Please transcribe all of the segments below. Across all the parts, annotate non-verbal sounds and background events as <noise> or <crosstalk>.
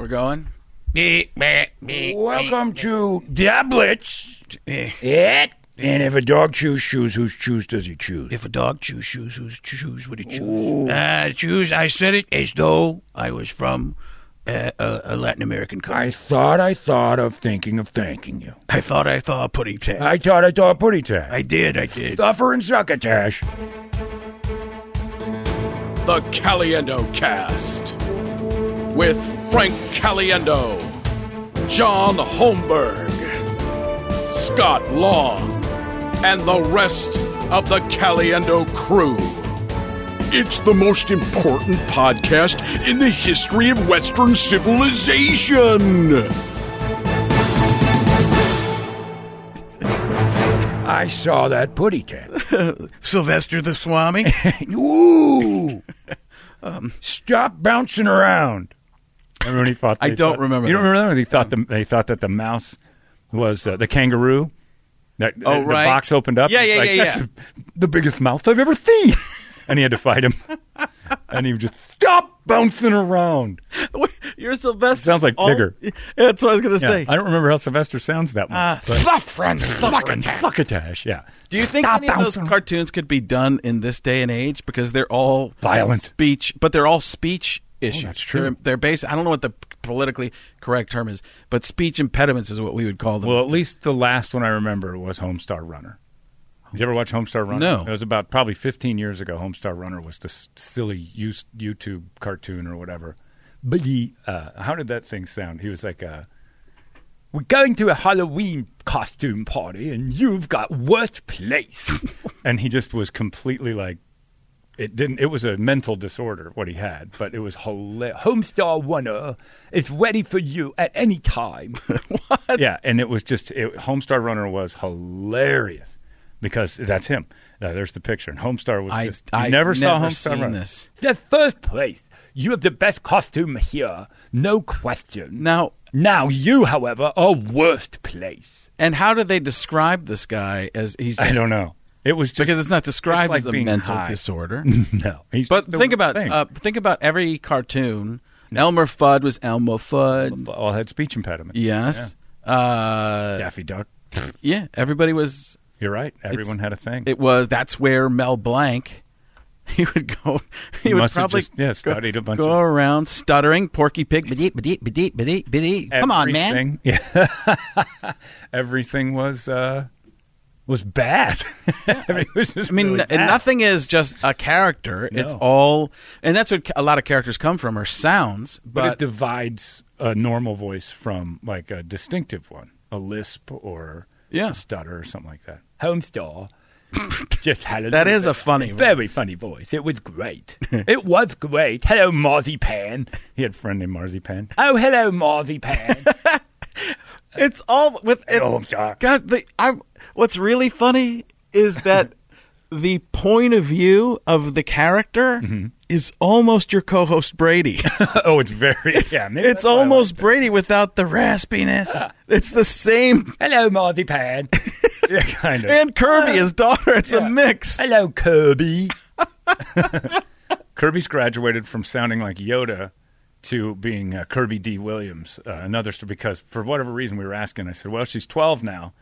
We're going. Welcome to Dablets. Eh? And if a dog chews shoes, whose shoes does he choose? If a dog chews shoes, whose shoes would he choose? Uh, choose. I said it as though I was from uh, a, a Latin American I thought I thought of thinking of thanking you. I, thought I thought a pudding tag. I thought I thought putty tag. I did. I did. Stuffer and succotash. The Caliendo Cast with Frank Caliendo, John Holmberg, Scott Long, and the rest of the Caliendo crew. It's the most important podcast in the history of Western civilization. I saw that putty tag. <laughs> Sylvester the Swami. <laughs> Ooh. <laughs> Um, Stop bouncing around. Remember when he thought? I don't thought- remember You don't remember that? They thought the they thought that the mouse was uh, the kangaroo. That Oh, the right. box opened up. Yeah, yeah, like, yeah, That's yeah. the biggest mouth I've ever seen. <laughs> and he had to fight him. <laughs> and he would just stop bouncing around. You're Sylvester. Sounds like Tigger. That's what I was going to Yeah, say. I don't remember how Sylvester sounds that much. Uh, fluff friend. fucking fuckatash. Yeah. Do you think Stop any of those cartoons could be done in this day and age because they're all Violent. speech, but they're all speech issues. that's true. They're, they're based. I don't know what the politically correct term is, but speech impediments is what we would call them. Well, at least the last one I remember was Homestar Runner. Did you ever watch Homestar Runner? No. It was about probably 15 years ago. Homestar Runner was this silly YouTube cartoon or whatever. But he, uh, how did that thing sound? He was like, uh, "We're going to a Halloween costume party, and you've got worst place." <laughs> and he just was completely like, it didn't. It was a mental disorder what he had, but it was hilarious. Homestar Runner is ready for you at any time. <laughs> what? Yeah, and it was just it, Homestar Runner was hilarious because that's him. Uh, there's the picture, and Homestar was I- just. I've never saw never Homestar seen Runner. this. The first place, you have the best costume here, no question. now, Now you, however, are worst place. and how do they describe this guy as he's? I don't know. It was just because it's not described like as a being mental high. disorder. <laughs> no. He's But think about uh, think about every cartoon. Elmer Fudd was Elmer Fudd. all had speech impediment. Yes. Uh, Daffy Duck. yeah. Everybody was. You're right. Everyone had a thing. It was. That's where Mel Blanc. <laughs> He would go. He, He would probably just, yeah, go, a bunch go of- around stuttering. Porky Pig. Ba-dee, ba-dee, ba-dee, ba-dee, ba-dee. Come on, man. Yeah. <laughs> Everything was uh, was bad. <laughs> Everything was just I mean, really nothing is just a character. It's all, and that's what a lot of characters come from are sounds. But, But, it divides a normal voice from like a distinctive one, a lisp or Yeah. a stutter or something like that. Homestar <laughs> just had a That little a funny very voice. funny voice. It was great. <laughs> it was great. Hello, Marzipan. He had a friend named Marzipan. Oh, hello, Marzipan. it's all with. It's, Oh, I'm sorry. God, the, I. What's really funny is that <laughs> the point of view of the character Mm-hmm. is almost your co-host Brady. <laughs> oh, it's very yeah. maybe it's that's why I almost liked it. Brady without the raspiness. <laughs> it's the same. hello, Marzipan. yeah, kind of. And Kirby, his daughter. It's Yeah. a mix. Hello, Kirby. Kirby's graduated from sounding like Yoda to being uh, Kirby D. Williams. Uh, another because for whatever reason we were asking, I said, "Well, she's 12 now.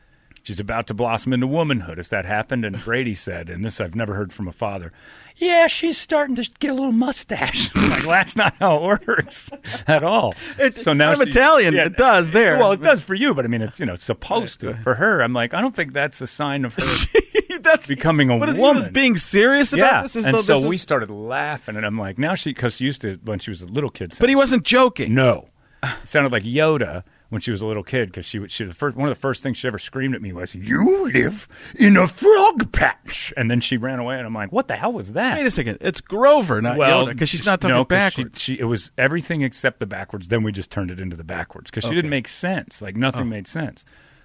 She's about to blossom into womanhood. Has that happened?" And Brady said, and this I've never heard from a father. Yeah, she's starting to get a little mustache. I'm <laughs> like, well, that's not how it works <laughs> at all. It's so now of she- Italian. It does there. Well, it does for you, but I mean, it's you know, it's supposed to. For her, I'm like, I don't think that's a sign of her <laughs> That's becoming a What is he woman. was being serious about Yeah, this? Is and though so this we started laughing, and I'm like, now she, because she used to when she was a little kid. But he wasn't joking. no, it sounded like Yoda when she was a little kid because she. She the first one of the first things she ever screamed at me was, "You live in a frog patch," and then she ran away, and I'm like, what the hell was that? Wait a second. It's Grover, not well, Yoda, because she's not talking no, backwards. She, she, it was everything except the backwards. Then we just turned it into the backwards because she didn't make sense. Like nothing Oh. made sense.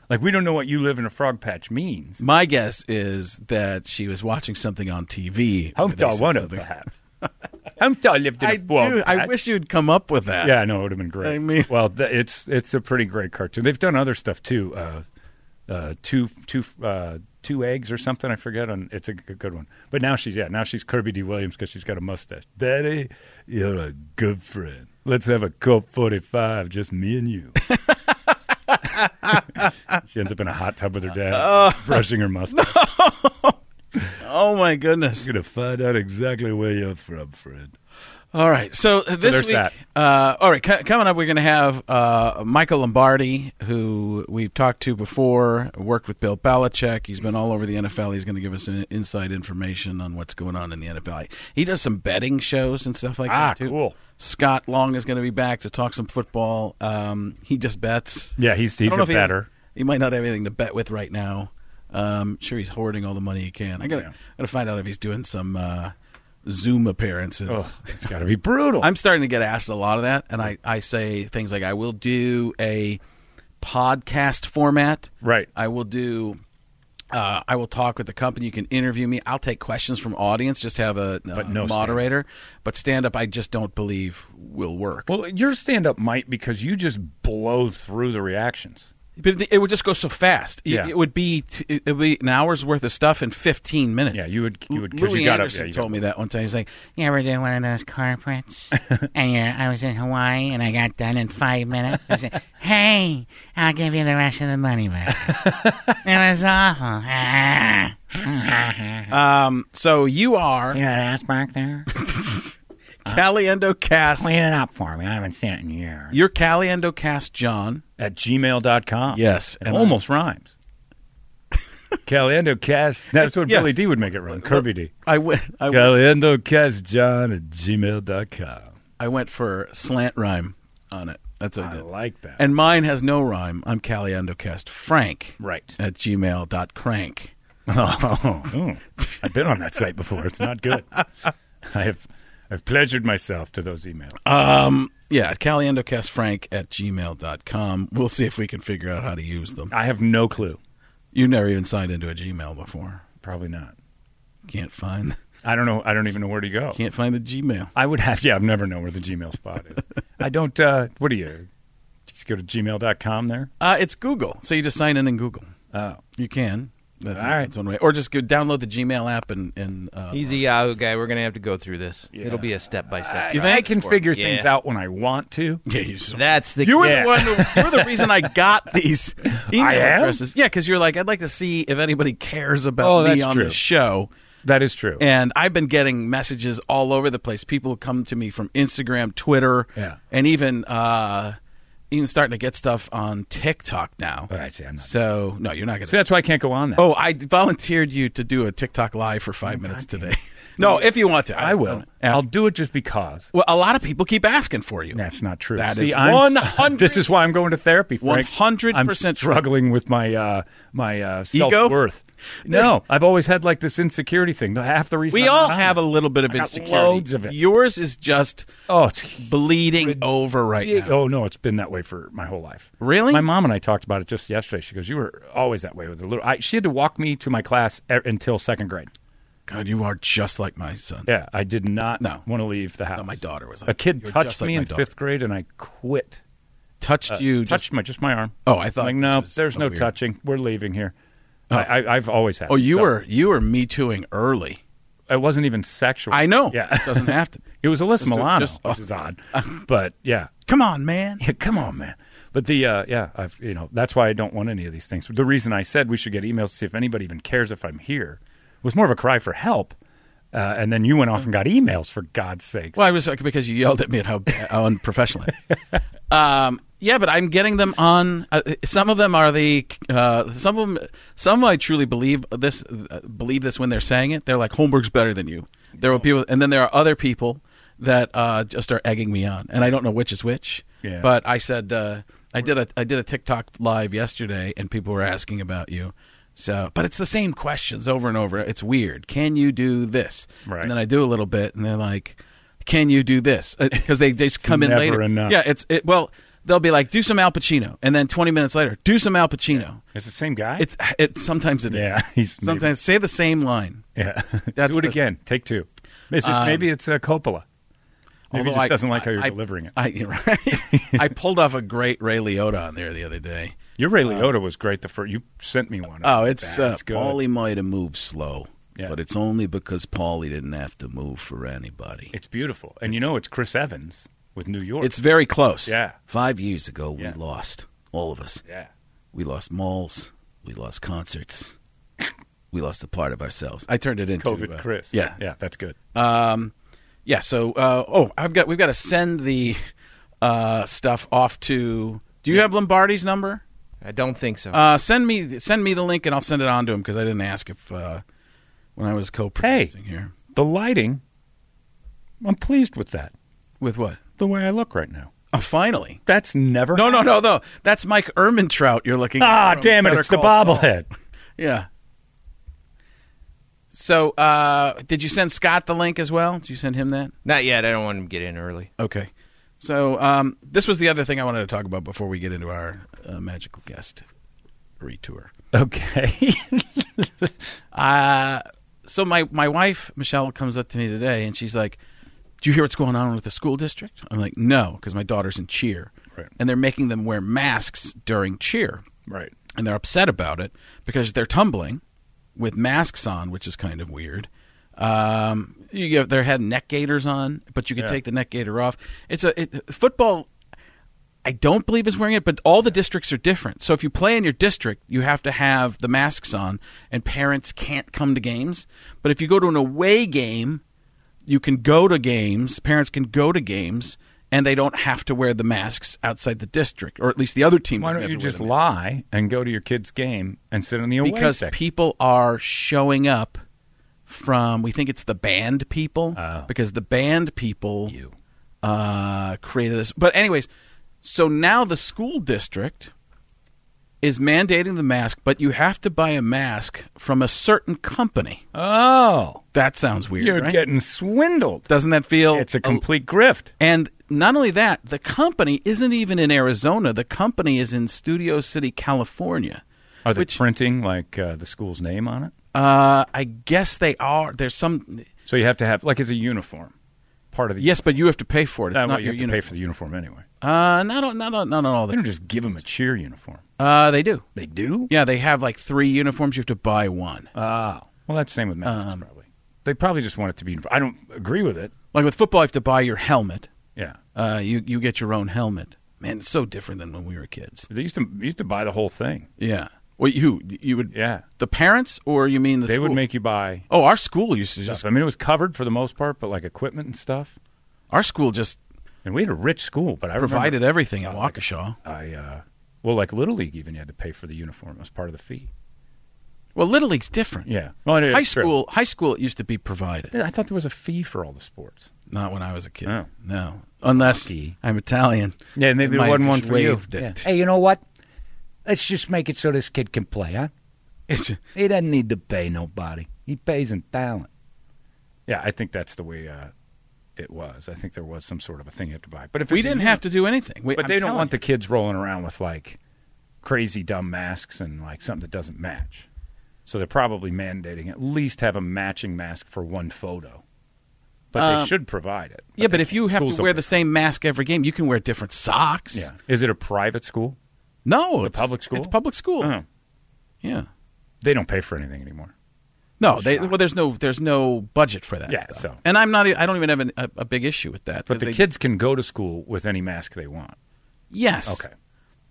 Like we don't know what "you live in a frog patch" means. My guess is that she was watching something on TV. where they Homestar said <laughs> of something. them lived in I a do. I wish you'd come up with that. Yeah, no, it would have been great. I mean- well, th- it's it's a pretty great cartoon. They've done other stuff too. Uh, uh, two two uh, two eggs or something. I forget. On it's a, g- good one. But now she's yeah now she's Kirby D Williams because she's got a mustache. Daddy, you're a good friend. Let's have a Colt 45, just me and you. <laughs> she ends up in a hot tub with her dad, brushing her <laughs> mustache. Oh my goodness! You're gonna find out exactly where you're from, Fred. All right, so uh, this there's week, that. Uh, all right, c- coming up, we're going to have uh, Michael Lombardi, who we've talked to before, worked with Bill Belichick. He's been all over the NFL. He's going to give us an inside information on what's going on in the NFL. He does some betting shows and stuff like Ah, that too. cool. Scott Long is going to be back to talk some football. Um, he just bets. Yeah, he's he's a if he has- better. He might not have anything to bet with right now. Um, sure, he's hoarding all the money he can. I got to Yeah. got to find out if he's doing some uh, Zoom appearances. Oh, it's got to be brutal. <laughs> I'm starting to get asked a lot of that, and I, I say things like I will do a podcast format. right. I will do. Uh, I will talk with the company. You can interview me. I'll take questions from audience. Just have a, But no moderator. But stand up, I just don't believe will work. Well, your stand up might because you just blow through the reactions. But it would just go so fast. It- Yeah. It would be it would be an hour's worth of stuff in 15 minutes. Yeah, you would you would because you got Anderson yeah, you told got- me that one time. He's like, You ever do one of those corporates? <laughs> and you're, I was in Hawaii and I got done in five minutes. I said, <laughs> "Hey, I'll give you the rest of the money back." <laughs> it was awful. um, so you are See that ass mark there? Uh-huh. Caliendo Cast. Clean it up for me. I haven't seen it in years. You're Caliendo Cast John. at gmail.com. Yes, It and I- almost rhymes. <laughs> Caliendo Cast. That's what Yeah. Billy Dee would make it rhyme. Kirby D. I went. I went, Caliendo Cast John at gmail.com. I went for slant rhyme on it. That's what I I did. like that. And mine has no rhyme. I'm Caliendo Cast Frank right. at gmail.crank. <laughs> Oh. I've been on that site before. It's not good. <laughs> I have I've pleasured myself to those emails. Um, yeah, caliendocastfrank at gmail.com. We'll see if we can figure out how to use them. I have no clue. You've never even signed into a Gmail before. Probably not. Can't find <laughs> I don't know. I don't even know where to go. can't find the Gmail. I would have. Yeah, I've never known where the Gmail spot is. <laughs> I don't. Uh, what do you? Just go to gmail.com there. Uh, it's Google. So you just sign in in Google. Oh, You can. That's, All right. that's one way. Or just go download the Gmail app and, and uh, He's a Yahoo guy. We're gonna have to go through this. Yeah. It'll be a step by step. You I think? can figure Yeah. things out when I want to. Yeah, you just, That's the You were Yeah. the one. Who, you're the reason I got <laughs> these email I am? addresses. Yeah, because you're like, I'd like to see if anybody cares about Oh, me that's on true. the show. That is true. And I've been getting messages all over the place. People come to me from Instagram, Twitter, Yeah. and even uh, even starting to get stuff on TikTok now. All right, see, I'm not- So no, you're not going So to. that's why I can't go on that. Oh, I volunteered you to do a TikTok live for five minutes today. <laughs> No, if you want to, I will. Yeah. I'll do it just because. well, a lot of people keep asking for you. That's not true. That See, is one <laughs> hundred. This is why I'm going to therapy. Frank. 100% struggling with my uh, my uh, self worth. No, I've always had like this insecurity thing. Half the reason We I'm all have it. a little bit of insecurity. loads of it. Yours is just Oh, it's bleeding over right now. Oh no, it's been that way for my whole life. Really? My mom and I talked about it just yesterday. She goes, "You were always that way with the little." I, she had to walk me to my class e- until second grade. God, you are just like my son. Yeah, I did not No. want to leave the house. No, my daughter was like a kid touched just like me in fifth grade, and I quit. Touched uh, you. Just, touched my just my arm. oh, I thought. like no, there's so no weird. touching. We're leaving here. I, I, I've always had. Oh, you So, were you were me tooing early. It wasn't even sexual. I know. Yeah, it doesn't have to. <laughs> it was Alyssa Just Milano, just- which is odd. but yeah, Come on, man. Yeah, come on, man. But the uh, yeah, I've you know that's why I don't want any of these things. The reason I said we should get emails to see if anybody even cares if I'm here was more of a cry for help. Uh, and then you went off and got emails for God's sake. Well, I was because you yelled at me at how, how unprofessional. <laughs> Um, yeah, but I'm getting them on. Uh, some of them are the. Uh, some of them. Some I truly believe this. Uh, believe this when they're saying it. They're like Holmberg's better than you. There are people, and then there are other people that uh, just are egging me on, and I don't know which is which. Yeah. But I said uh, I did a I did a TikTok live yesterday, and people were asking about you. So, but it's the same questions over and over. It's weird. Can you do this? Right. And then I do a little bit, and they're like, "Can you do this?" Because they they just come in never later. enough. Yeah, it's it. Well, they'll be like, "Do some Al Pacino," and then 20 minutes later, "Do some Al Pacino." It's the same guy. It's it. Sometimes it is. Yeah, <laughs> he's- sometimes say the same line. yeah. <laughs> Do it the- again. Take two. Maybe, Um, maybe it's uh, Coppola. Maybe he just I- doesn't like how you're I- delivering it. I, right. <laughs> I pulled off a great Ray Liotta on there the other day. Your Ray Liotta was great. The first you sent me one. Oh, it's uh, That's good. Paulie might have moved slow, Yeah. but it's only because Paulie didn't have to move for anybody. It's beautiful, and you know it's Chris Evans with New York. It's very close. Yeah. Five years ago, Yeah. we lost all of us. yeah. We lost malls. We lost concerts. we lost a part of ourselves. I turned it into COVID uh, Chris. Yeah, Yeah, that's good. Um, yeah. So, uh, oh, I've got we've got to send the uh, stuff off to. Do you have Lombardi's number? I don't think so. Uh, send me send me the link and I'll send it on to him because I didn't ask if uh, when I was co-producing here The lighting, I'm pleased with that. with what. The way I look right now. Oh, finally. That's never. No, no, no, no. That's Mike Ehrmantraut you're looking. Ah, from damn it! It's the bobblehead. Yeah. So, uh, did you send Scott the link as well? Did you send him that? Not yet. I don't want him to get in early. Okay. So, um, this was the other thing I wanted to talk about before we get into our uh, magical guest retour. Okay. <laughs> Uh, so my my wife Michelle comes up to me today and she's like, "Do you hear what's going on with the school district?" I'm like, "No," because my daughter's in cheer, Right. and they're making them wear masks during cheer, right. and they're upset about it because they're tumbling with masks on, which is kind of weird. Um, you get, they had neck gaiters on, but you can Yeah. take the neck gaiter off. It's a it, football. I don't believe is wearing it, but all the districts are different. So if you play in your district, you have to have the masks on, and parents can't come to games. But if you go to an away game, you can go to games. Parents can go to games, and they don't have to wear the masks outside the district, or at least the other team. Why don't you just lie and go to your kid's game and sit in the away because section? people are showing up from we think it's the band people Oh. because the band people uh, created this but anyways so now the school district is mandating the mask but you have to buy a mask from a certain company Oh, that sounds weird you're right? getting swindled. doesn't that feel It's a complete grift. and not only that the company isn't even in arizona the company is in studio city california Are they Which- printing like uh, the school's name on it? uh, i guess they are there's some So you have to have like it's a uniform, part of the. Yes, but you have to pay for it. It's Uh, well, you have to uniform. pay for the uniform anyway. Uh, not on, not on, not on all They the. don't just give them a cheer uniform. Uh, they do. They do. Yeah, they have like three uniforms. You have to buy one. Oh, well, that's the same with masks Um, probably. They probably just want it to be. I don't agree with it. Like with football, you have to buy your helmet. Yeah, Uh, you you get your own helmet. Man, it's so different than when we were kids. they used to used to buy the whole thing. Yeah. Well, you you would Yeah, the parents or you mean the they would make you buy. Oh, our school used to Stuff. just I mean, it was covered for the most part, but like equipment and stuff. our school just And we had a rich school, but I remember- provided everything in uh, like- Waukesha. I uh, well, like little league, even you had to pay for the uniform as part of the fee. Well, little league's different. Yeah, well, it is High true. school, high school, it used to be provided. I thought there was a fee for all the sports. Not when I was a kid. Oh. No, unless Lucky. I'm Italian. Yeah, maybe it wasn't have one just for you. waived Yeah. it. Hey, you know what? Let's just make it so this kid can play, huh? It's, He doesn't need to pay nobody. He pays in talent. Yeah, I think that's the way uh, it was. I think there was some sort of a thing you have to buy. But if we didn't have to do anything. We, But I'm they don't telling want you. the kids rolling around with like crazy dumb masks and like something that doesn't match. So they're probably mandating at least have a matching mask for one photo. But they Um, should provide it. Yeah, but if you have Schools to wear don't the same mask every game, you can wear different socks. Yeah. Is it a private school? No, it's public school? It's public school. Oh. Yeah. They don't pay for anything anymore. No, they well. There's no there's no budget for that. Yeah, stuff. so- and I'm not. I don't even have an, a, a big issue with that. But the they- kids can go to school with any mask they want. yes, Okay.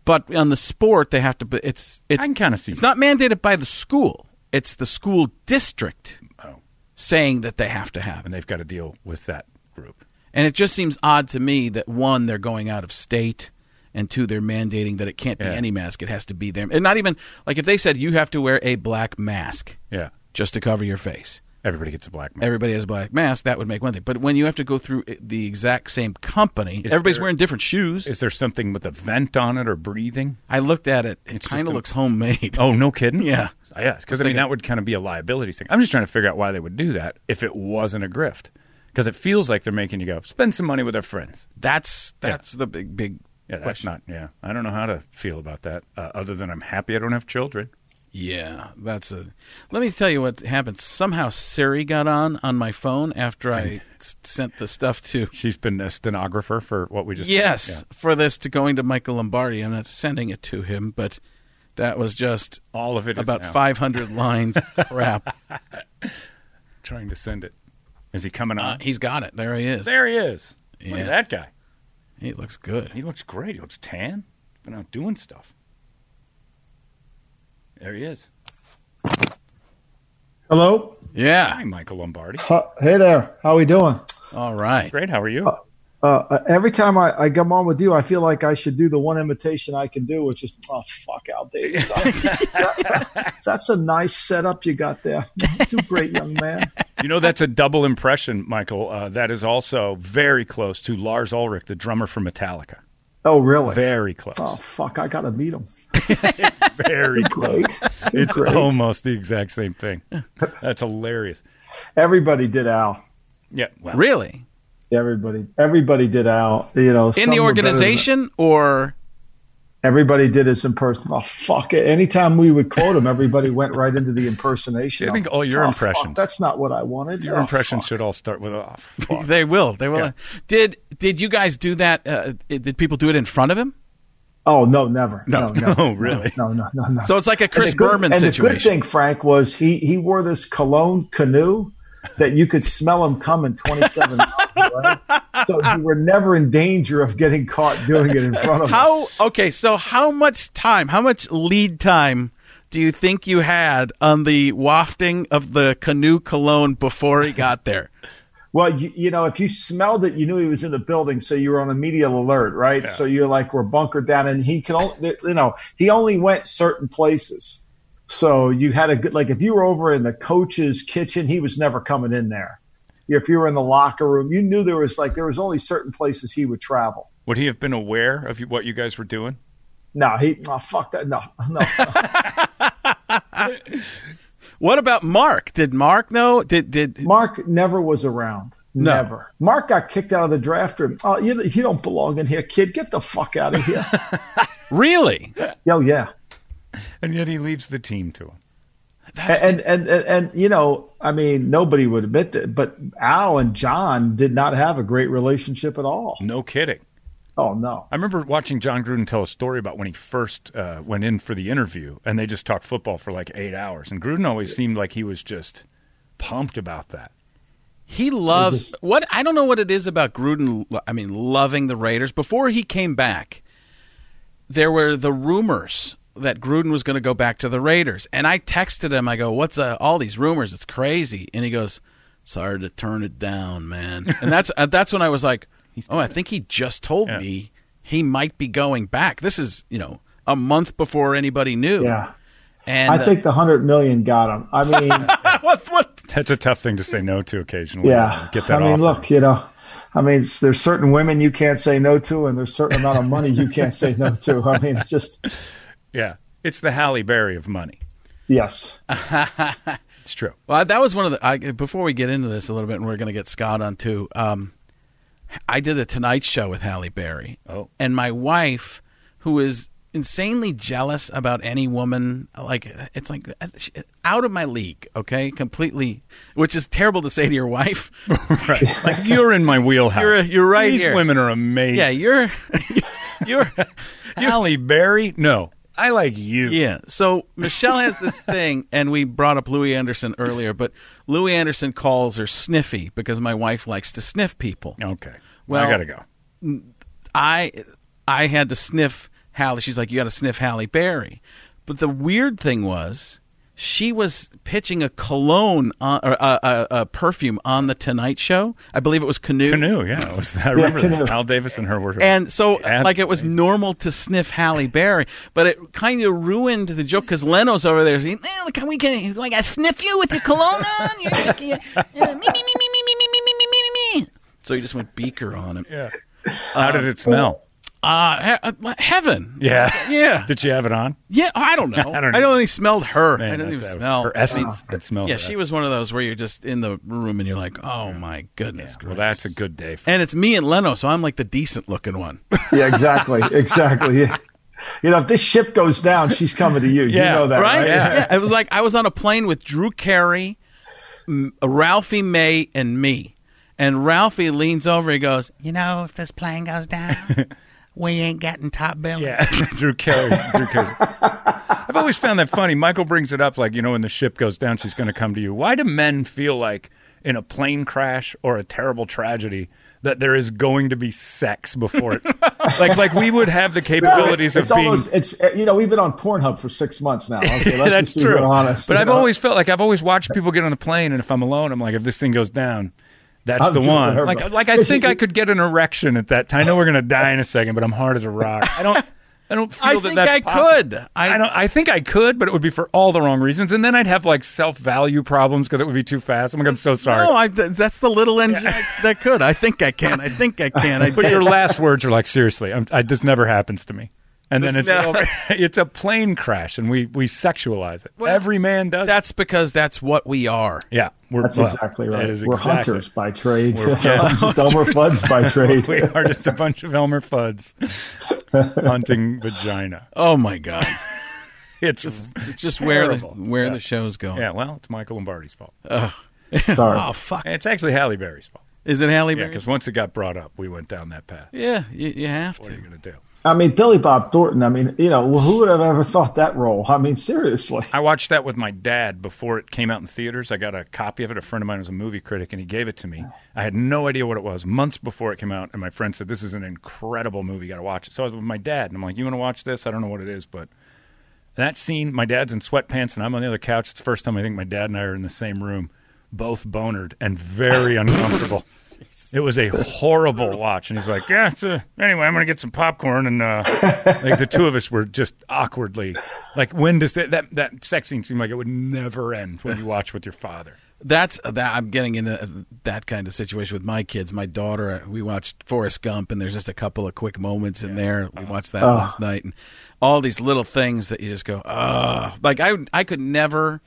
But on the sport, they have to. But it's it's I can kind of see. it's not mandated by the school. It's the school district Oh. saying that they have to have and they've got to deal with that group. And it just seems odd to me that one, they're going out of state, and two, they're mandating that it can't be Yeah. any mask; it has to be there, And not even like if they said you have to wear a black mask Yeah. just to cover your face. Everybody gets a black mask. Everybody has a black mask. That would make one thing. But when you have to go through the exact same company, Is everybody's there- wearing different shoes. Is there something with a vent on it or breathing? I looked at it. It kind of looks homemade. Oh, no kidding? Yeah. Yeah, because I mean, that would kind of be a liability thing. I'm just trying to figure out why they would do that if it wasn't a grift. Because it feels like they're making you go, spend some money with our friends. That's that's the big big Yeah, that's question. not, yeah. I don't know how to feel about that, uh, other than I'm happy I don't have children. Yeah, that's a. Let me tell you what happened. Somehow Siri got on on my phone after I s- sent the stuff to. <laughs> She's been a stenographer for what we just Yes, for this to going to Michael Lombardi. I'm not sending it to him, but that was just All of it. about 500 <laughs> lines. crap. Trying to send it. Is he coming Uh, on? he's got it. There he is. there he is. Look at that guy. He looks good. He looks great. He looks tan. Been out doing stuff. There he is. Hello. Yeah. Hi, Michael Lombardi. Uh, hey there. How are we doing? All right. Great. How are you? Uh, every time I, I come on with you, I feel like I should do the one imitation I can do, which is oh fuck Al Davis. <laughs> That's a nice setup you got there. <laughs> Too great, young man. You know, that's a double impression, Michael. Uh, that is also very close to Lars Ulrich, the drummer for Metallica. Oh really? Very close. Oh fuck! I gotta meet him. <laughs> Very close. Great. It's Great. almost the exact same thing. That's hilarious. Everybody did Al. Yeah. Well, Really? Everybody, everybody did Al. You know, In the were better than- organization or Everybody did his impersonation. Oh fuck it! Anytime we would quote him, everybody went right into the impersonation. I think all your oh, fuck, impressions- that's not what I wanted. your Oh, impressions fuck. should all start with a. fuck. they will. They will. Yeah. Did did you guys do that? Uh, did people do it in front of him? Oh no, never. No. No, no, Oh, <laughs> really? No, no, no, no. So it's like a And Chris the good- Berman and situation. the good thing, Frank, was he he wore this cologne canoe that you could smell him coming 27 miles <laughs> away. So you were never in danger of getting caught doing it in front of him. How okay, so how much time, how much lead time do you think you had on the wafting of the canoe cologne before he got there? Well, you, you know, if you smelled it, you knew he was in the building, so you were on immediate alert, right? So you're like were bunkered down, and he could only, you know, he only went certain places. So you had a good, like, if you were over in the coach's kitchen, he was never coming in there. If you were in the locker room, you knew there was like there was only certain places he would travel. Would he have been aware of what you guys were doing? No, he, oh, fuck that, no, no. <laughs> What about Mark? Did Mark know? Did did Mark never was around. No. Never. Mark got kicked out of the draft room. Oh, you, you don't belong in here, kid. Get the fuck out of here. <laughs> really? Yo, yeah. And yet he leaves the team to him. and, and and and you know, I mean, nobody would admit that, but Al and John did not have a great relationship at all. No kidding. Oh no, I remember watching John Gruden tell a story about when he first uh, went in for the interview, and they just talked football for like eight hours. And Gruden always seemed like he was just pumped about that. He loves just- what I don't know what it is about Gruden. I mean, loving the Raiders. Before he came back, there were the rumors that Gruden was going to go back to the Raiders, and I texted him. I go, "What's uh, all these rumors? It's crazy." And he goes, "It's hard to turn it down, man." <laughs> And that's uh, that's when I was like, "Oh, I think he just told Yeah. me he might be going back." This is you know a month before anybody knew. yeah. and I uh, think the hundred million got him. I mean, <laughs> what what That's a tough thing to say no to occasionally. yeah. Get that I mean, offer. look, you know, I mean, there's certain women you can't say no to, and there's a certain amount of money you can't say no to. I mean, it's just Yeah. It's the Halle Berry of money. yes. <laughs> It's true. Well, that was one of the. I, before we get into this a little bit, and we're going to get Scott on too. Um, I did a Tonight Show with Halle Berry. Oh. and my wife, who is insanely jealous about any woman, like it's like out of my league. Okay, completely, which is terrible to say to your wife. <laughs> Right. like you're in my wheelhouse. You're- you're right These here. women are amazing. yeah, you're, <laughs> you're. Halle Berry? No. I like you. Yeah. So Michelle has this <laughs> thing, and we brought up Louie Anderson earlier, but Louie Anderson calls her sniffy because my wife likes to sniff people. Okay. Well- I got to go. I I had to sniff Halle. She's like, you got to sniff Halle Berry. But the weird thing was, she was pitching a cologne on, or a, a, a perfume on the Tonight Show. I believe it was Canoe. Canoe, yeah. Was, I remember Canoe. that. Al Davis and her were. And so, ad- like, it was normal to sniff Halle Berry, but it kind of ruined the joke because Leno's over there saying, Eh, can we can like I sniff you with your cologne on? You're like, uh, me, me, me, me, me, me, me, me, me, me, me, me. so he just went beaker on him. Yeah. How did it smell? Uh, he- uh, heaven. Yeah. Yeah. <laughs> Did she have it on? Yeah, I don't <laughs> know. I don't I know. only smelled her. Man, I didn't even that smell her essence. I'd smell Yeah, her she essence. was one of those where you're just in the room and you're like, oh my goodness. Well, that's a good day. For and it's me and Leno, so I'm like the decent looking one. <laughs> Yeah, exactly, exactly. Yeah. You know, if this ship goes down, she's coming to you. you Yeah, know that, right? right? Yeah. It was like I was on a plane with Drew Carey, M- Ralphie May, and me. And Ralphie leans over. He goes, You know, if this plane goes down, we ain't getting top billing. Yeah, <laughs> Drew Carey. Drew Carey. <laughs> I've always found that funny. Michael brings it up like, you know, when the ship goes down, she's going to come to you. Why do men feel like in a plane crash or a terrible tragedy that there is going to be sex before it. <laughs> like like we would have the capabilities it's of being. almost it's uh, you know we've been on Pornhub for six months now. Okay, let's That's just be true. real honest. but I've know? always felt like I've always watched people get on the plane, and if I'm alone, I'm like, if this thing goes down, that's I'm the one. her, Like like I think I could get an erection at that time. I know we're gonna <laughs> die in a second, but I'm hard as a rock. I don't. I don't feel I that think that's I possible. could. I, I- don't. I think I could, but it would be for all the wrong reasons, and then I'd have like self value problems because it would be too fast. I'm like, I'm so sorry. No, I, that's the little engine I- that could. I think I can. I think I can. <laughs> I but your last words are like, seriously, I'm, I, this never happens to me. And then it's no. over. <laughs> it's a plane crash, and we we sexualize it. Every man does. That's because that's what we are. yeah, we're, That's well, exactly right. is We're exactly- hunters by trade. We're- <laughs> yeah. Just Elmer Fudd's by <laughs> trade. we are just a bunch of Elmer Fudds hunting vagina. Oh my god! It's It's just where the Terrible. where Yeah. the show's going. yeah. Well, it's Michael Lombardi's fault. Sorry. Oh fuck! It's actually Halle Berry's fault. Is it Halle Berry? Yeah, because once it got brought up, we went down that path. Yeah, you, you have What are you to. going to do? I mean, Billy Bob Thornton. I mean, you know, who would have ever thought that role? I mean, seriously. I watched that with my dad before it came out in theaters. I got a copy of it. A friend of mine was a movie critic, and he gave it to me. I had no idea what it was months before it came out, and my friend said, "This is an incredible movie. You got to watch it." So I was with my dad, and I'm like, "You want to watch this? I don't know what it is, but." That scene, my dad's in sweatpants and I'm on the other couch. It's the first time I think my dad and I are in the same room, both bonered and very uncomfortable. <laughs> It was a horrible watch, and he's like, "Yeah." uh, anyway, I'm gonna get some popcorn, and uh, like the two of us were just awkwardly like, when does that, that that sex scene seem like it would never end when you watch with your father? That's that. I'm getting into that kind of situation with my kids. My daughter, we watched Forrest Gump, and there's just a couple of quick moments in there. We watched that Oh. last night, and all these little things that you just go, "Ugh!" Like I, I could never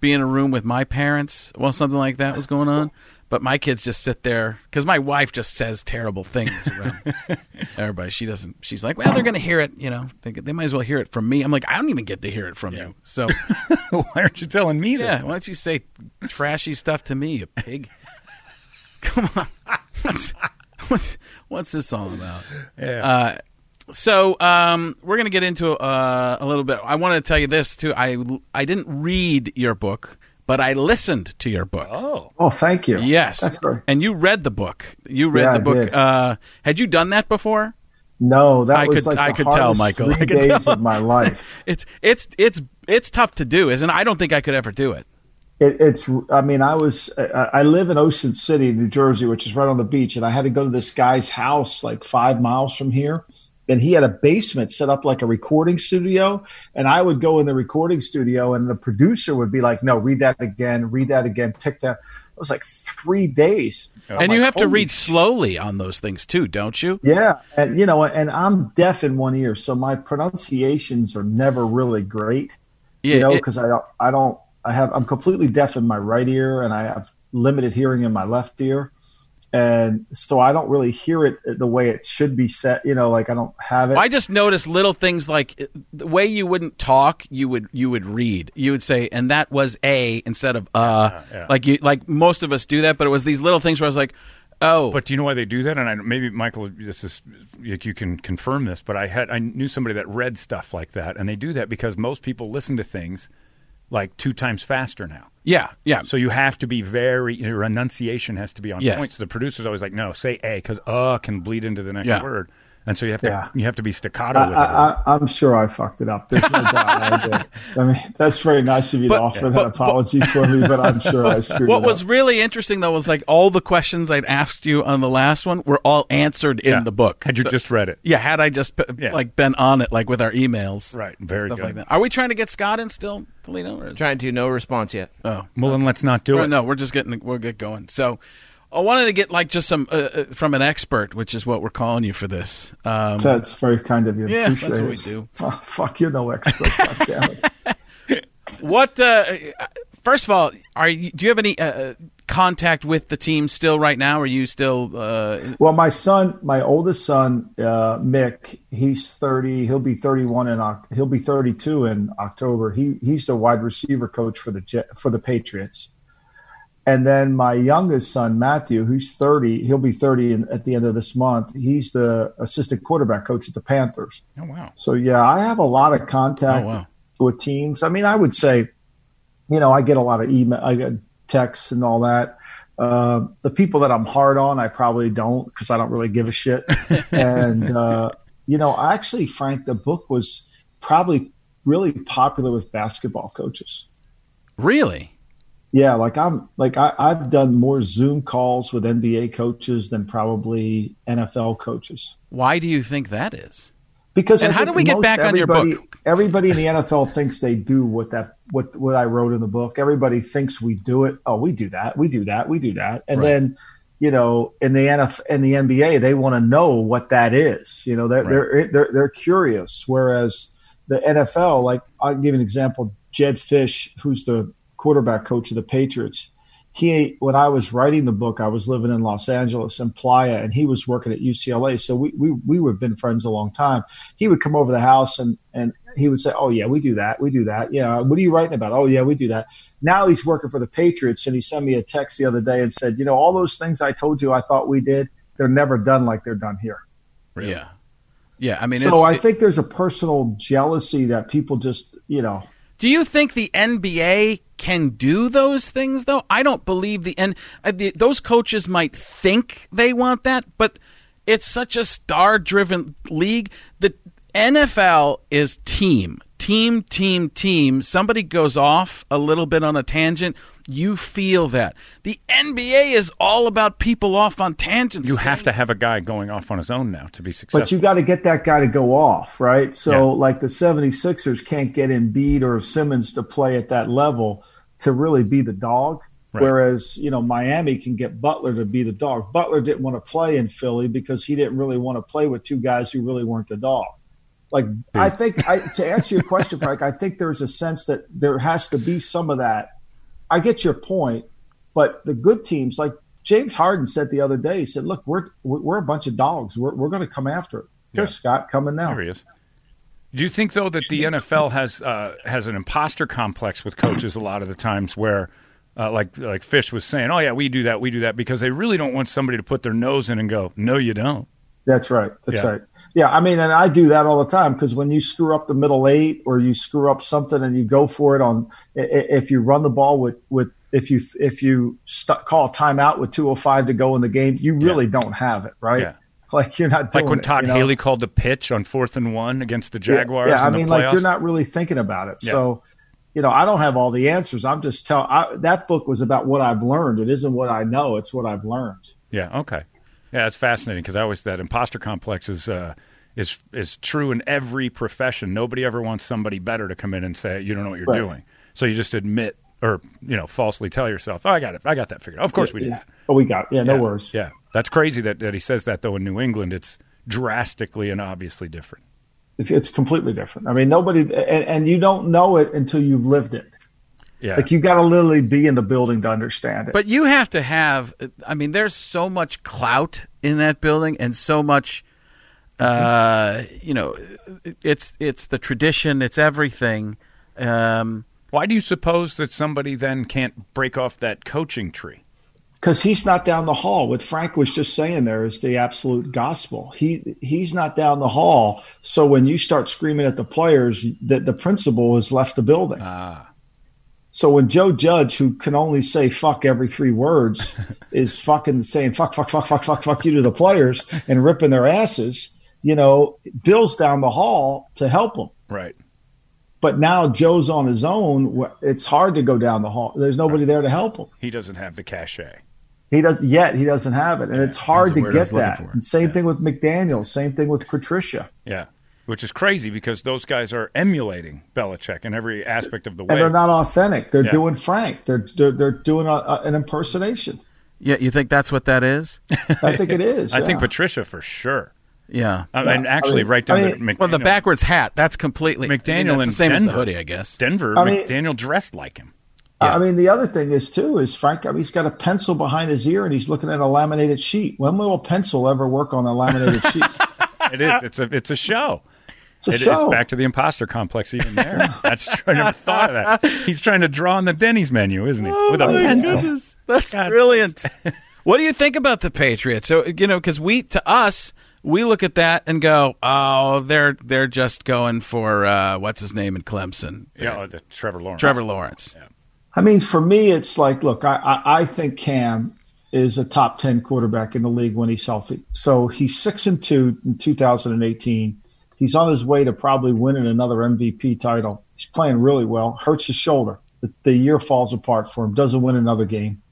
be in a room with my parents while something like that was going on. But my kids just sit there because my wife just says terrible things around <laughs> everybody. She doesn't. She's like, "Well, they're going to hear it. You know, they, they might as well hear it from me." I'm like, "I don't even get to hear it from you." So, <laughs> Why aren't you telling me this? yeah, why don't you say trashy stuff to me, you pig? <laughs> Come on, what's, what's, what's this all about? Yeah. Uh, so um, we're going to get into uh, a little bit. I want to tell you this too. I I didn't read your book, but I listened to your book. oh, Oh, thank you. Yes, That's great. And you read the book. You read Yeah, the I book. did. Uh, had you done that before? No, that I was could- like I the could tell, hardest Michael. Three I could days tell. of my life. <laughs> It's it's it's it's tough to do, isn't it? I don't think I could ever do it. It, it's. I mean, I was. I, I live in Ocean City, New Jersey, which is right on the beach, and I had to go to this guy's house like five miles from here. And he had a basement set up like a recording studio, and I would go in the recording studio, and the producer would be like, "No, read that again, read that again, tick that." It was like three days, and I'm you like, have to "Holy read slowly on those things too, don't you? Yeah, and you know, and I'm deaf in one ear, so my pronunciations are never really great. Yeah, you know, because I don't, I don't, I have, I'm completely deaf in my right ear, and I have limited hearing in my left ear, and so I don't really hear it the way it should be set. You know, like I don't have it. I just notice little things like uh, the way you wouldn't talk, you would you would read. You would say, and that was a instead of uh. yeah. Like you like most of us do that, but it was these little things where I was like, oh, But do you know why they do that? And I, maybe Michael, this is you you can confirm this. But I had I knew somebody that read stuff like that, and they do that because most people listen to things like two times faster now. yeah, yeah. So you have to be very your enunciation has to be on Yes. point. So the producer's always like, no, say a because uh can bleed into the next Yeah. word, and so you have to Yeah. you have to be staccato I, with it. I, I, I'm sure I fucked it up. There's no doubt I did. I mean, that's very nice of you But- to offer but- that apology for me, but I'm sure I screwed up. What it was up. really interesting though was like all the questions I'd asked you on the last one were all answered in Yeah. the book. Had you So- just read it? yeah, had I just Yeah. like been on it, like with our emails, Right. Very stuff good. like that. Are we trying to get Scott in still, Toledo? Or is Trying to no response yet. oh, Well, then let's not do Or it. no, we're just getting we'll get going. So, I wanted to get like just some uh, uh, from an expert, which is what we're calling you for this. Um, That's very kind of you. Yeah, Appreciate that's what we do. <laughs> Oh, fuck, you're no expert. <laughs> God damn it. what? Uh, first of all, are you, do you have any uh, contact with the team still right now? Are you still? Uh, Well, my son, my oldest son, uh, Mick, he's thirty. He'll be thirty-one in he'll be thirty-two in October. He he's the wide receiver coach for the for the Patriots. And then my youngest son, Matthew, who's thirty, he'll be thirty in, at the end of this month. He's the assistant quarterback coach at the Panthers. Oh wow. So yeah, I have a lot of contact Oh, wow. with teams. I mean, I would say, you know, I get a lot of email, I get texts and all that, Uh, the people that I'm hard on, I probably don't because I don't really give a shit. <laughs> and uh, you know, actually, Frank, the book was probably really popular with basketball coaches. Really? Yeah, like I'm like I, I've done more Zoom calls with NBA coaches than probably NFL coaches. Why do you think that is? Because And I how do we get back on your book? everybody- in the NFL thinks they do what that what what I wrote in the book. Everybody thinks we do it. Oh, we do that. We do that. We do that. And Right. then, you know, in the NFL in the NBA, they want to know what that is. You know, they're they're, they're they're curious. Whereas the NFL, like I'll give you an example. Jedd Fisch, who's the quarterback coach of the Patriots, he when I was writing the book, I was living in Los Angeles in Playa, and he was working at UCLA. So we we we have been friends a long time. He would come over the house and and he would say, "Oh yeah, we do that, we do that. Yeah, what are you writing about? Oh yeah, we do that." Now he's working for the Patriots, and he sent me a text the other day and said, "You know, all those things I told you I thought we did, they're never done like they're done here." Yeah. Yeah. I mean, so I it- think there's a personal jealousy that people just, you know, Do you think the NBA can do those things though? I don't believe the and uh, the, those coaches might think they want that, but it's such a star-driven league. The NFL is team, team, team, team. Somebody goes off a little bit on a tangent, you feel that. The NBA is all about people off on tangents. You have to have a guy going off on his own now to be successful. But you got to get that guy to go off, right? So, Yeah. like the 76ers can't get Embiid or Simmons to play at that level to really be the dog. Right. Whereas, you know, Miami can get Butler to be the dog. Butler didn't want to play in Philly because he didn't really want to play with two guys who really weren't the dog. Like, I think, I, to answer your question, Frank, I think there's a sense that there has to be some of that. I get your point, but the good teams, like James Harden said the other day, he said, "Look, we're we're we're a bunch of dogs. We're we're going to come after it." Here's Yeah. Scott coming now. There he is. Do you think though that the NFL has uh, has an imposter complex with coaches a lot of the times where, uh, like like Fisch was saying, oh yeah, we do that, we do that, because they really don't want somebody to put their nose in and go, no, you don't. That's right. That's Yeah. right. Yeah, I mean, and I do that all the time because when you screw up the middle eight or you screw up something and you go for it on, i- i- if you run the ball with with if you if you st- call a timeout with 205 to go in the game, you really don't have it, right? Yeah. Like you're not doing Like when it, Todd you know? Haley called the pitch on fourth and one against the Jaguars. Yeah, I in the mean, like you're not really thinking about it. Yeah. So, you know, I don't have all the answers. I'm just telling. That book was about what I've learned. It isn't what I know. It's what I've learned. Yeah. Okay. Yeah, it's fascinating because I always that imposter complex is uh, is is true in every profession. Nobody ever wants somebody better to come in and say you don't know what you're Right. doing. So you just admit or you know falsely tell yourself, oh, I got it, I got that figured. out. Of course we did. Yeah. Oh, we got. Yeah, no yeah. worries. Yeah, that's crazy that, that he says that though. In New England, it's drastically and obviously different. It's, it's completely different. I mean, nobody, and, and you don't know it until you've lived it. Yeah. Like you got to literally be in the building to understand it. But you have to have. I mean, there's so much clout in that building, and so much. Uh, you know, it's it's the tradition. It's everything. Um, Why do you suppose that somebody then can't break off that coaching tree? because he's not down the hall. What Frank was just saying there is the absolute gospel. He he's not down the hall. So when you start screaming at the players, that the principal has left the building. Ah, So when Joe Judge, who can only say fuck every three words, <laughs> is fucking saying fuck, fuck, fuck, fuck, fuck, fuck you to the players and ripping their asses, you know, Bill's down the hall to help them. right. But now Joe's on his own. It's hard to go down the hall. There's nobody there to help him. He doesn't have the cachet. He does yet. He doesn't have it, and it's hard to get that. same thing with McDaniel. Same thing with Patricia. Yeah. Which is crazy because those guys are emulating Belichick in every aspect of the way. And they're not authentic. They're Yeah. doing Frank. They're they're, they're doing a, a, an impersonation. yeah, you think that's what that is? I think it is. <laughs> I think. Patricia for sure. Yeah. I mean, actually, I mean- right down I to mean- McDaniel. Well, the backwards hat. That's completely McDaniel I mean, that's the same as the Denver. hoodie, I guess. Denver, I mean- McDaniel dressed like him. I mean, the other thing is too is Frank. I mean, he's got a pencil behind his ear, and he's looking at a laminated sheet. When will a pencil ever work on a laminated sheet? <laughs> It is. It's a. It's a show. It's a It is show. back to the imposter complex even there. That's true. I never thought of that. He's trying to draw on the Denny's menu, isn't he? With a Oh, my pencil. goodness. That's God. brilliant. <laughs> what do you think about the Patriots? So you know, because we to us we look at that and go, oh, they're they're just going for uh, what's his name in Clemson, Yeah, oh, the Trevor Lawrence. Trevor Lawrence. Yeah. I mean, for me, it's like, look, I, I, I think Cam is a top 10 quarterback in the league when he's healthy. So he's 6 and 2 in 2018. He's on his way to probably winning another MVP title. He's playing really well. Hurts his shoulder. The, the year falls apart for him. Doesn't win another game.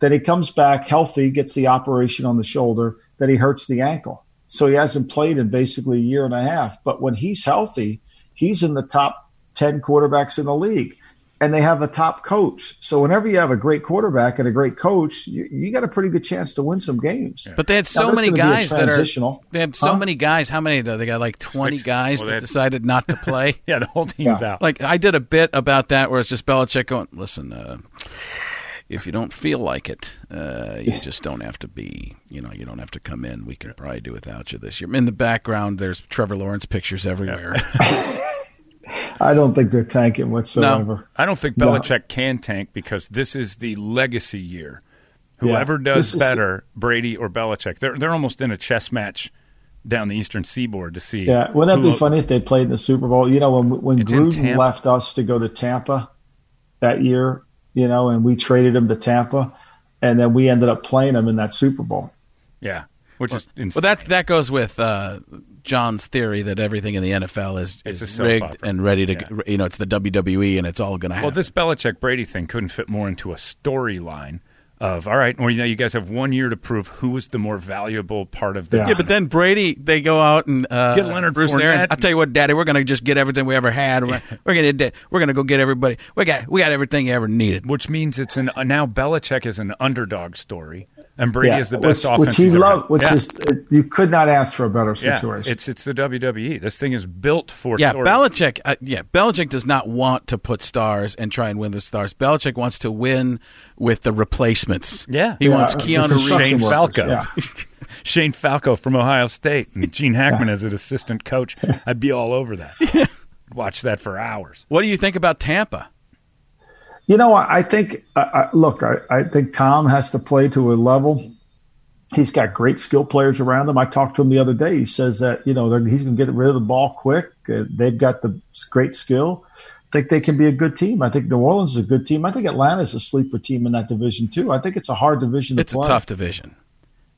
Then he comes back healthy, gets the operation on the shoulder. Then he hurts the ankle. So he hasn't played in basically a year and a half. But when he's healthy, he's in the top 10 quarterbacks in the league and they have a top coach. So whenever you have a great quarterback and a great coach, you, you got a pretty good chance to win some games. But they had so that's many gonna be a guys that are They have so Huh? many guys. How many? do They got like twenty Six. guys Well, that had- decided not to play. <laughs> Yeah, the whole team's Yeah. out. like I did a bit about that, where it's just Belichick going, "Listen, uh, if you don't feel like it, uh, you just don't have to be. You know, you don't have to come in. We can probably do without you this year." In the background, there's Trevor Lawrence pictures everywhere. <laughs> <laughs> I don't think they're tanking whatsoever. I don't think No. Belichick can tank because this is the legacy year. Whoever Yeah, does this is- better, Brady or Belichick, they're they're almost in a chess match down the Eastern Seaboard to see. Yeah, wouldn't that who- be funny if they played in the Super Bowl? You know, when when It's Gruden left us to go to Tampa that year, you know, and we traded him to Tampa, and then we ended up playing him in that Super Bowl. Yeah, which is insane. Well, that that goes with uh, John's theory that everything in the NFL is, It's is rigged opera. and ready to. Yeah. You know, it's the WWE and it's all going to happen. Well, this Belichick Brady thing couldn't fit more into a storyline of all right. Well, you know, you guys have one year to prove who is the more valuable part of the. Yeah. Yeah, but then Brady, they go out and uh, Get Leonard Bruce Fournette. Arians. I'll tell you what, Daddy, we're going to just get everything we ever had. We're, to <laughs> we're going to go get everybody. We got we got everything you ever needed. which means it's an uh, now Belichick is an underdog story, and Brady Yeah, is the best which, offense. which he he's loved. had. Which Yeah. is uh, you could not ask for a better yeah, situation. it's it's the WWE. This thing is built for Yeah, story. Belichick. Uh, yeah, Belichick does not want to put stars and try and win the stars. Belichick wants to win with the replacements. Yeah. he Yeah, wants the Keanu construction Reeves. Shane workers, Falco. yeah. <laughs> Shane Falco from Ohio State and <laughs> Gene Hackman as an assistant coach. I'd be all over that. <laughs> Watch that for hours. What do you think about Tampa? You know, I, I think. I, I, look, I, I think Tom has to play to a level. He's got great skill players around him. I talked to him the other day. He says that you know he's going to get rid of the ball quick. Uh, they've got the great skill. I think they can be a good team. I think New Orleans is a good team. I think Atlanta's a sleeper team in that division too. I think it's a hard division to It's play. a tough division.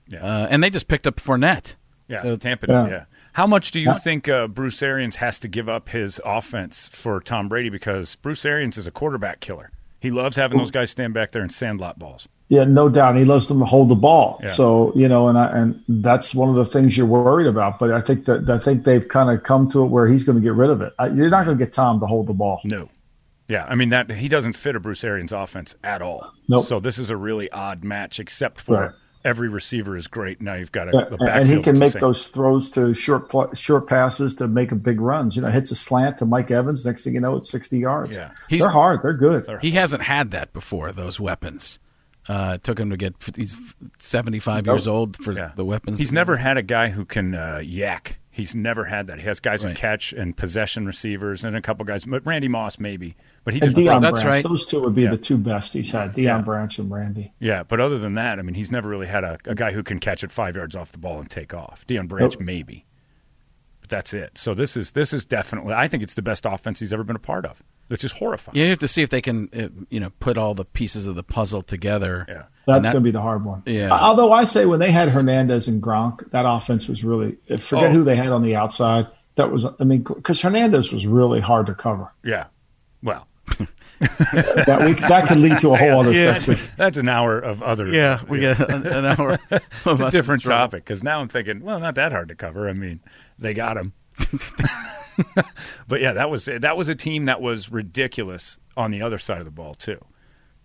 Yeah. Uh, and they just picked up Fournette. Yeah, So- Tampa. Yeah. Yeah. How much do you think uh, Bruce Arians has to give up his offense for Tom Brady? Because Bruce Arians is a quarterback killer. He loves having those oh. guys stand back there and sandlot balls. Yeah, no doubt. He loves them to hold the ball. Yeah. So you know, and I, and that's one of the things you're worried about. But I think that I think they've kind of come to it where he's going to get rid of it. I, you're not going to get Tom to hold the ball. No. Yeah, I mean that he doesn't fit a Bruce Arians offense at all. Nope. So this is a really odd match, except for Right. Every receiver is great. Now you've got a, Yeah, a backfield. and he can make those throws to short pl- short passes to make a big runs. You know, hits a slant to Mike Evans. Next thing you know, it's 60 yards. Yeah. He's- they're hard. They're good. He hasn't had that before. Those weapons. Uh, it took him to get. He's seventy-five years old for Yeah. the weapons. He's never had a guy who can uh, YAC. He's never had that. He has guys who catch and possession receivers, and a couple guys. But Randy Moss maybe, but he just Deion that's Branch. right. Those two would be Yeah. the two best he's had. Deion Yeah. Branch and Randy. yeah. But other than that, I mean, he's never really had a, a guy who can catch it five yards off the ball and take off. Deion Branch Nope. maybe, but that's it. So this is this is definitely. I think it's the best offense he's ever been a part of, which is horrifying. Yeah, You have to see if they can, uh, you know, put all the pieces of the puzzle together. Yeah. That's that- going to be the hard one. Yeah. Although I say when they had Hernandez and Gronk, that offense was really. Forget Oh. who they had on the outside. That was. I mean, because Hernandez was really hard to cover. Yeah. Well, <laughs> That we, that could lead to a whole other Yeah. section. <laughs> that's an hour of other. Yeah, we get an, an hour <laughs> of a different in topic because now I'm thinking, well, not that hard to cover. I mean, they got him. but yeah, that was that was a team that was ridiculous on the other side of the ball too.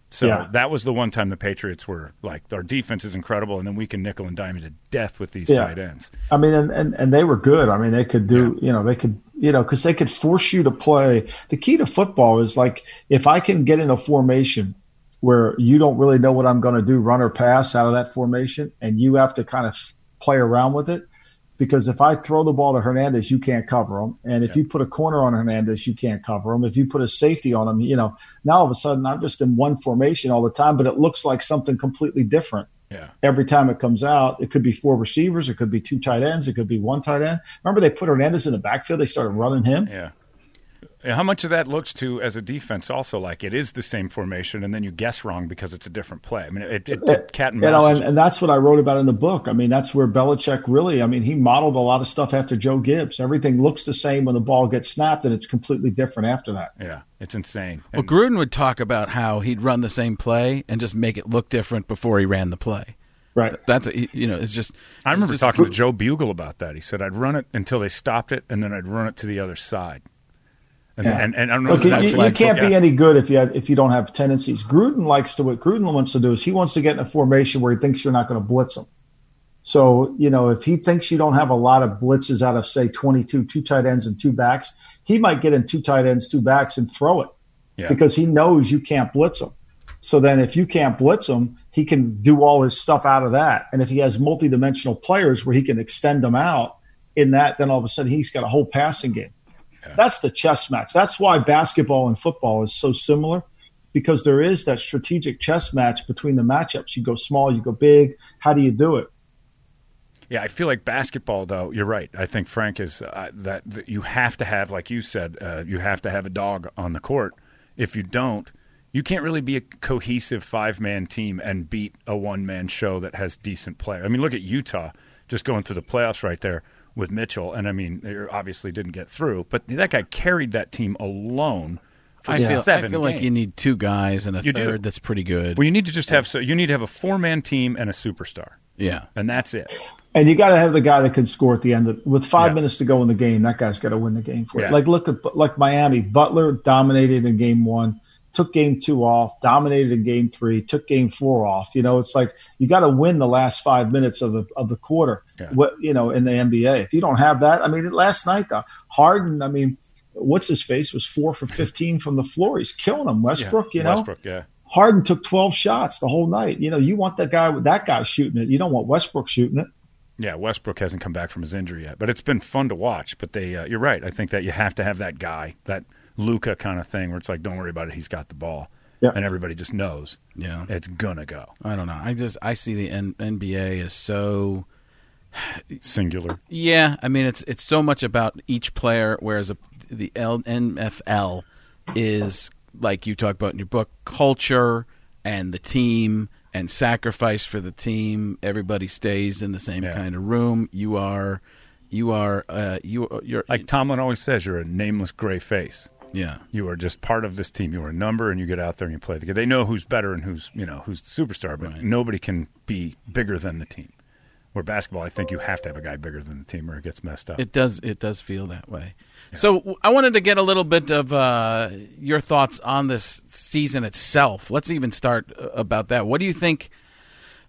So Yeah. that was the one time the Patriots were like, our defense is incredible, and then we can nickel and dime you to death with these Yeah. tight ends. I mean, and, and, and they were good. I mean, they could do, you know, they could, you know, because they could force you to play. The key to football is like if I can get in a formation where you don't really know what I'm going to do, run or pass out of that formation, and you have to kind of play around with it. Because if I throw the ball to Hernandez, you can't cover him, and if you put a corner on Hernandez, you can't cover him. If you put a safety on him, you know, now all of a sudden I'm just in one formation all the time, but it looks like something completely different Yeah, every time it comes out. It could be four receivers, it could be two tight ends, it could be one tight end. Remember they put Hernandez in the backfield, they started running him. yeah. How much of that looks to as a defense also like it is the same formation, and then you guess wrong because it's a different play. I mean, it, it, it uh, cat and mouse. You know, and, and that's what I wrote about in the book. I mean, that's where Belichick really, I mean, he modeled a lot of stuff after Joe Gibbs. Everything looks the same when the ball gets snapped, and it's completely different after that. yeah, it's insane. Well, And- Gruden would talk about how he'd run the same play and just make it look different before he ran the play. Right. That's a, you know, it's just. I remember just- talking to Joe Bugel about that. He said I'd run it until they stopped it, and then I'd run it to the other side. And, Yeah. and, and I don't know Look, if you, that you- you can't be any good if you have, if you don't have tendencies. Gruden likes to what Gruden wants to do is he wants to get in a formation where he thinks you're not going to blitz him. So you know if he thinks you don't have a lot of blitzes out of say 22, two tight ends and two backs, he might get in two tight ends, two backs, and throw it Yeah. because he knows you can't blitz him. So then if you can't blitz him, he can do all his stuff out of that. And if he has multi-dimensional players where he can extend them out in that, then all of a sudden he's got a whole passing game. That's the chess match. That's why basketball and football is so similar because there is that strategic chess match between the matchups. You go small, you go big. How do you do it? Yeah, I feel like basketball, though. You're right. I think Frank is uh, that, that you have to have, like you said, uh, you have to have a dog on the court. If you don't, you can't really be a cohesive five man team and beat a one man show that has decent play. I mean, look at Utah just going through the playoffs right there with Mitchell, and I mean, they obviously didn't get through, but that guy carried that team alone for I feel, I seven. feel like you need two guys and a You do. third that's pretty good. Well, you need to just have so you need to have a four man team and a superstar, yeah. and that's it. And you got to have the guy that can score at the end. Of, with five Yeah. minutes to go in the game, that guy's got to win the game for Yeah. it. Like look at like Miami. Butler dominated in game one, took game two off, dominated in game three, took game four off. You know, it's like you got to win the last five minutes of the of the quarter. Yeah. What you know in the NBA. If you don't have that, I mean, last night though, Harden. I mean, what's his face was four for fifteen from the floor. He's killing them. Westbrook. You know, Westbrook, yeah. Harden took 12 shots the whole night. You know, you want that guy that guy shooting it. You don't want Westbrook shooting it. Yeah, Westbrook hasn't come back from his injury yet, but it's been fun to watch. But they, uh, you're right. I think that you have to have that guy, that Luka kind of thing, where it's like, don't worry about it. He's got the ball, Yeah. and everybody just knows Yeah. it's gonna go. I don't know. I just I see the N- NBA is so <sighs> Singular. yeah. I mean, it's it's so much about each player, whereas a, the L- NFL is like you talk about in your book, culture and the team and sacrifice for the team. Everybody stays in the same Yeah. kind of room. You are, you are, uh, you you're Like Tomlin always says, you're a nameless gray face. Yeah. You are just part of this team. You are a number, and you get out there and you play the game. They know who's better and who's you know who's the superstar, but Right. nobody can be bigger than the team. Where basketball, I think you have to have a guy bigger than the team, or it gets messed up. It does. It does feel that way. So I wanted to get a little bit of uh, your thoughts on this season itself. Let's even start uh, about that. What do you think?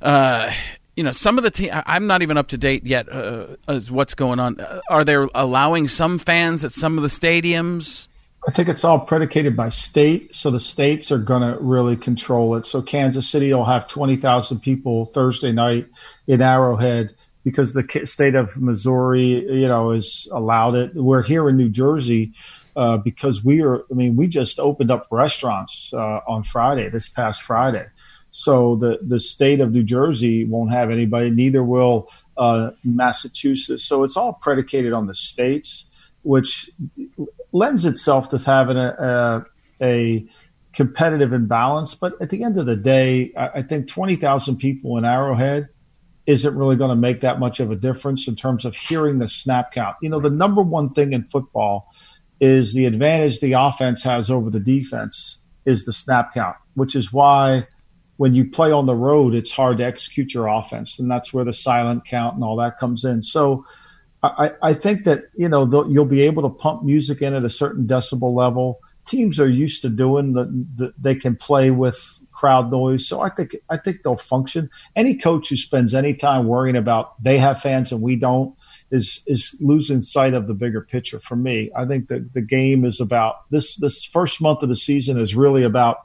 Uh, you know, some of the team. I'm not even up to date yet uh, as what's going on. Uh, are they allowing some fans at some of the stadiums? I think it's all predicated by state. So the states are going to really control it. So Kansas City will have 20,000 people Thursday night in Arrowhead because the state of Missouri, you know, has allowed it. We're here in New Jersey uh, because we are, I mean, we just opened up restaurants uh, on Friday, this past Friday. So the, the state of New Jersey won't have anybody, neither will uh, Massachusetts. So it's all predicated on the states, which lends itself to having a, a, a competitive imbalance. But at the end of the day, I, I think 20,000 people in Arrowhead isn't really going to make that much of a difference in terms of hearing the snap count. You know, the number one thing in football is the advantage the offense has over the defense is the snap count, which is why when you play on the road, it's hard to execute your offense. And that's where the silent count and all that comes in. So, I, I think that you know they'll- you'll be able to pump music in at a certain decibel level. Teams are used to doing the, the they can play with crowd noise, so I think I think they'll function. Any coach who spends any time worrying about they have fans and we don't is is losing sight of the bigger picture. For me, I think that the game is about this. This first month of the season is really about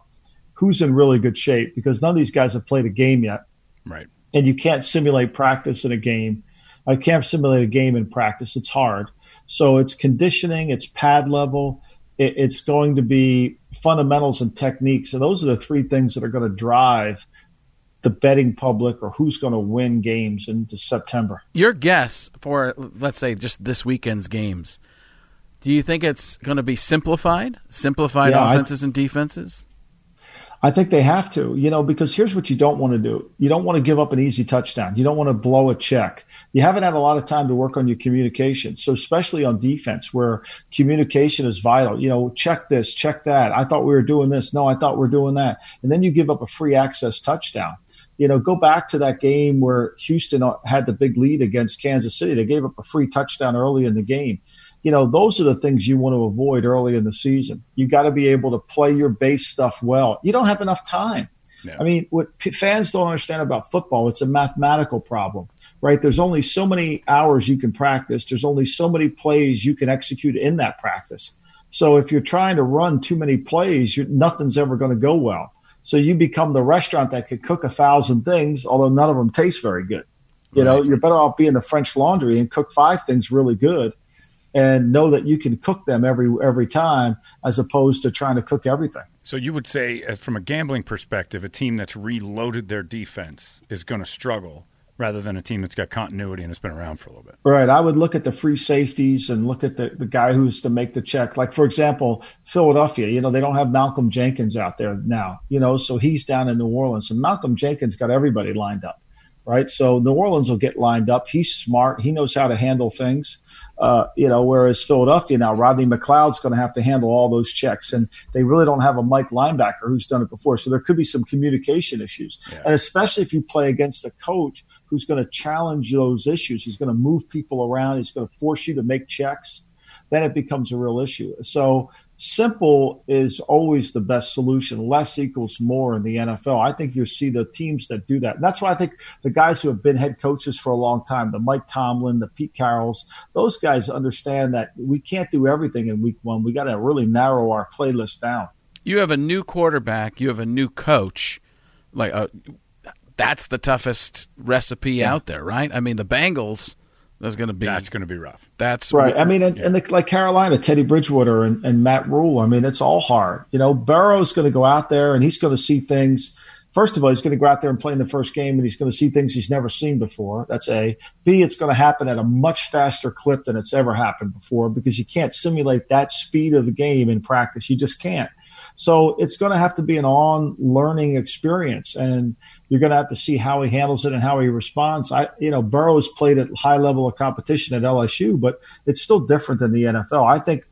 who's in really good shape because none of these guys have played a game yet right. and you can't simulate practice in a game. I can't simulate a game in practice. It's hard. So it's conditioning, it's pad level, it, it's going to be fundamentals and techniques. And those are the three things that are going to drive the betting public or who's going to win games into September. Your guess for let's say just this weekend's games. Do you think it's going to be simplified? Simplified Yeah, I- offenses and defenses? I think they have to, you know, because here's what you don't want to do. You don't want to give up an easy touchdown. You don't want to blow a check. You haven't had a lot of time to work on your communication. So especially on defense where communication is vital, you know, check this, check that. I thought we were doing this. No, I thought we are doing that. And then you give up a free access touchdown. You know, go back to that game where Houston had the big lead against Kansas City. They gave up a free touchdown early in the game you know, those are the things you want to avoid early in the season. You got to be able to play your base stuff well. You don't have enough time. I mean, what p- fans don't understand about football, it's a mathematical problem, right? There's only so many hours you can practice. There's only so many plays you can execute in that practice. So if you're trying to run too many plays, nothing's ever going to go well. So you become the restaurant that could cook a thousand things, although none of them taste very good. You know, you're better off being the French Laundry and cook five things really good and know that you can cook them every every time as opposed to trying to cook everything. So you would say, uh, from a gambling perspective, a team that's reloaded their defense is going to struggle rather than a team that's got continuity and has been around for a little bit. Right. I would look at the free safeties and look at the, the guy who's to make the check. Like, for example, Philadelphia, you know, they don't have Malcolm Jenkins out there now, you know, so he's down in New Orleans. And Malcolm Jenkins got everybody lined up, right? So New Orleans will get lined up. He's smart. He knows how to handle things. Uh, you know, whereas Philadelphia now, Rodney McLeod's going to have to handle all those checks, and they really don't have a Mike linebacker who's done it before. So there could be some communication issues, and especially if you play against a coach who's going to challenge those issues, he's going to move people around, he's going to force you to make checks, then it becomes a real issue. So simple is always the best solution. Less equals more in the NFL. I think you'll see the teams that do that. And that's why I think the guys who have been head coaches for a long time, the Mike Tomlin, the Pete Carrolls, those guys understand that we can't do everything in week one. We got to really narrow our playlist down. You have a new quarterback. You have a new coach. Like uh, that's the toughest recipe out there, right? I mean, the Bengals. There's going to be That's going to be rough. that's Right. I mean, and, and the, like Carolina, Teddy Bridgewater and, and Matt Rhule. I mean, it's all hard. You know, Burrow's going to go out there and he's going to see things. First of all, he's going to go out there and play in the first game, and he's going to see things he's never seen before. That's A. B. It's going to happen at a much faster clip than it's ever happened before because you can't simulate that speed of the game in practice. You just can't. So it's going to have to be an on learning experience, and you're going to have to see how he handles it and how he responds. I, you know, Burrow's played at high level of competition at LSU, but it's still different than the NFL. I think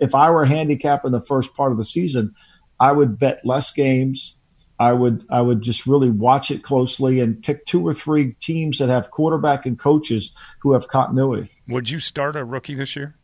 if I were handicapping the first part of the season, I would bet less games. I would I would just really watch it closely and pick two or three teams that have quarterback and coaches who have continuity. Would you start a rookie this year?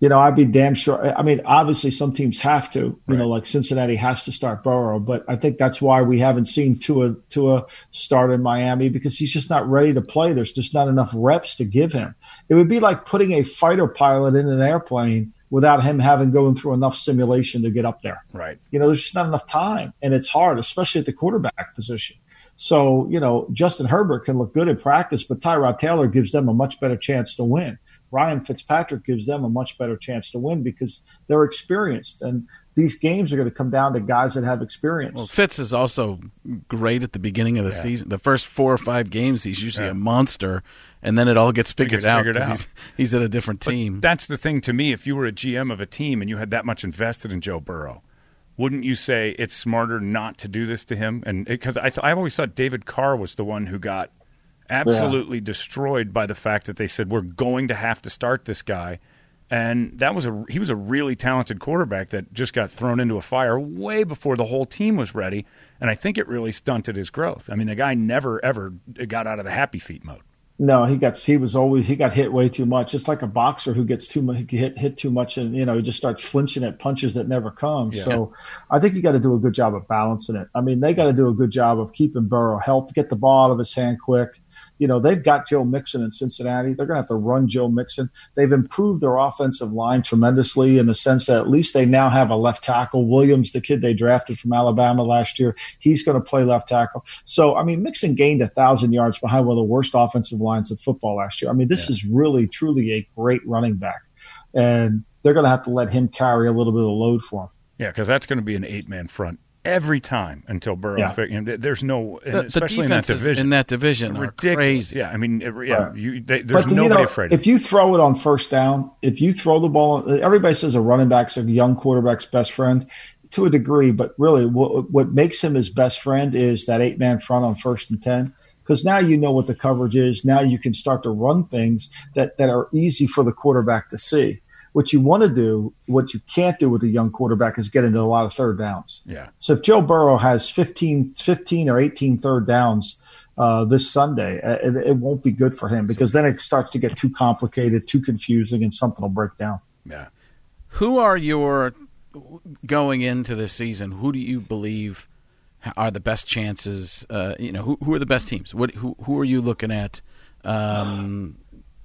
You know, I'd be damn sure. I mean, obviously, some teams have to. You know, like Cincinnati has to start Burrow, but I think that's why we haven't seen Tua Tua start in Miami because he's just not ready to play. There's just not enough reps to give him. It would be like putting a fighter pilot in an airplane without him having going through enough simulation to get up there. Right. You know, there's just not enough time, and it's hard, especially at the quarterback position. So, you know, Justin Herbert can look good in practice, but Tyrod Taylor gives them a much better chance to win. Ryan Fitzpatrick gives them a much better chance to win because they're experienced. And these games are going to come down to guys that have experience. Well, Fitz is also great at the beginning of the season. The first four or five games, he's usually Yeah. a monster, and then it all gets figured gets out. figured 'cause out. He's, he's at a different But team. That's the thing to me. If you were a GM of a team and you had that much invested in Joe Burrow, wouldn't you say it's smarter not to do this to him? And because I, th- I always thought David Carr was the one who got absolutely destroyed by the fact that they said we're going to have to start this guy, and that was a he was a really talented quarterback that just got thrown into a fire way before the whole team was ready, and I think it really stunted his growth. I mean, the guy never ever got out of the happy feet mode. No, he got he was always he got hit way too much. It's like a boxer who gets too much hit hit too much, and you know he just starts flinching at punches that never come. So I think you got to do a good job of balancing it. I mean, they got to do a good job of keeping Burrow healthy, get the ball out of his hand quick. You know, they've got Joe Mixon in Cincinnati. They're going to have to run Joe Mixon. They've improved their offensive line tremendously in the sense that at least they now have a left tackle. Williams, the kid they drafted from Alabama last year, he's going to play left tackle. So, I mean, Mixon gained a thousand yards behind one of the worst offensive lines of football last year. I mean, this is really, truly a great running back. And they're going to have to let him carry a little bit of the load for him. Yeah, because that's going to be an eight man front every time until Burrow. Yeah. fi- you know, there's no, and The, the especially in that division. in that division are ridiculous. crazy. Yeah, I mean, it- yeah, Right. you, they, there's But, you nobody know, afraid. Of If you throw it on first down, if you throw the ball, everybody says a running back's a young quarterback's best friend to a degree, but really what, what makes him his best friend is that eight man front on first and 10. Because now you know what the coverage is. Now you can start to run things that, that are easy for the quarterback to see. What you want to do, what you can't do with a young quarterback is get into a lot of third downs. yeah, So if Joe Burrow has 15, 15 or 18 third downs uh, this Sunday, uh, it, it won't be good for him because then it starts to get too complicated, too confusing, and something will break down. yeah. Who are your going into this season? Who do you believe are the best chances? Uh, you know, who, who are the best teams? What who who are you looking at um,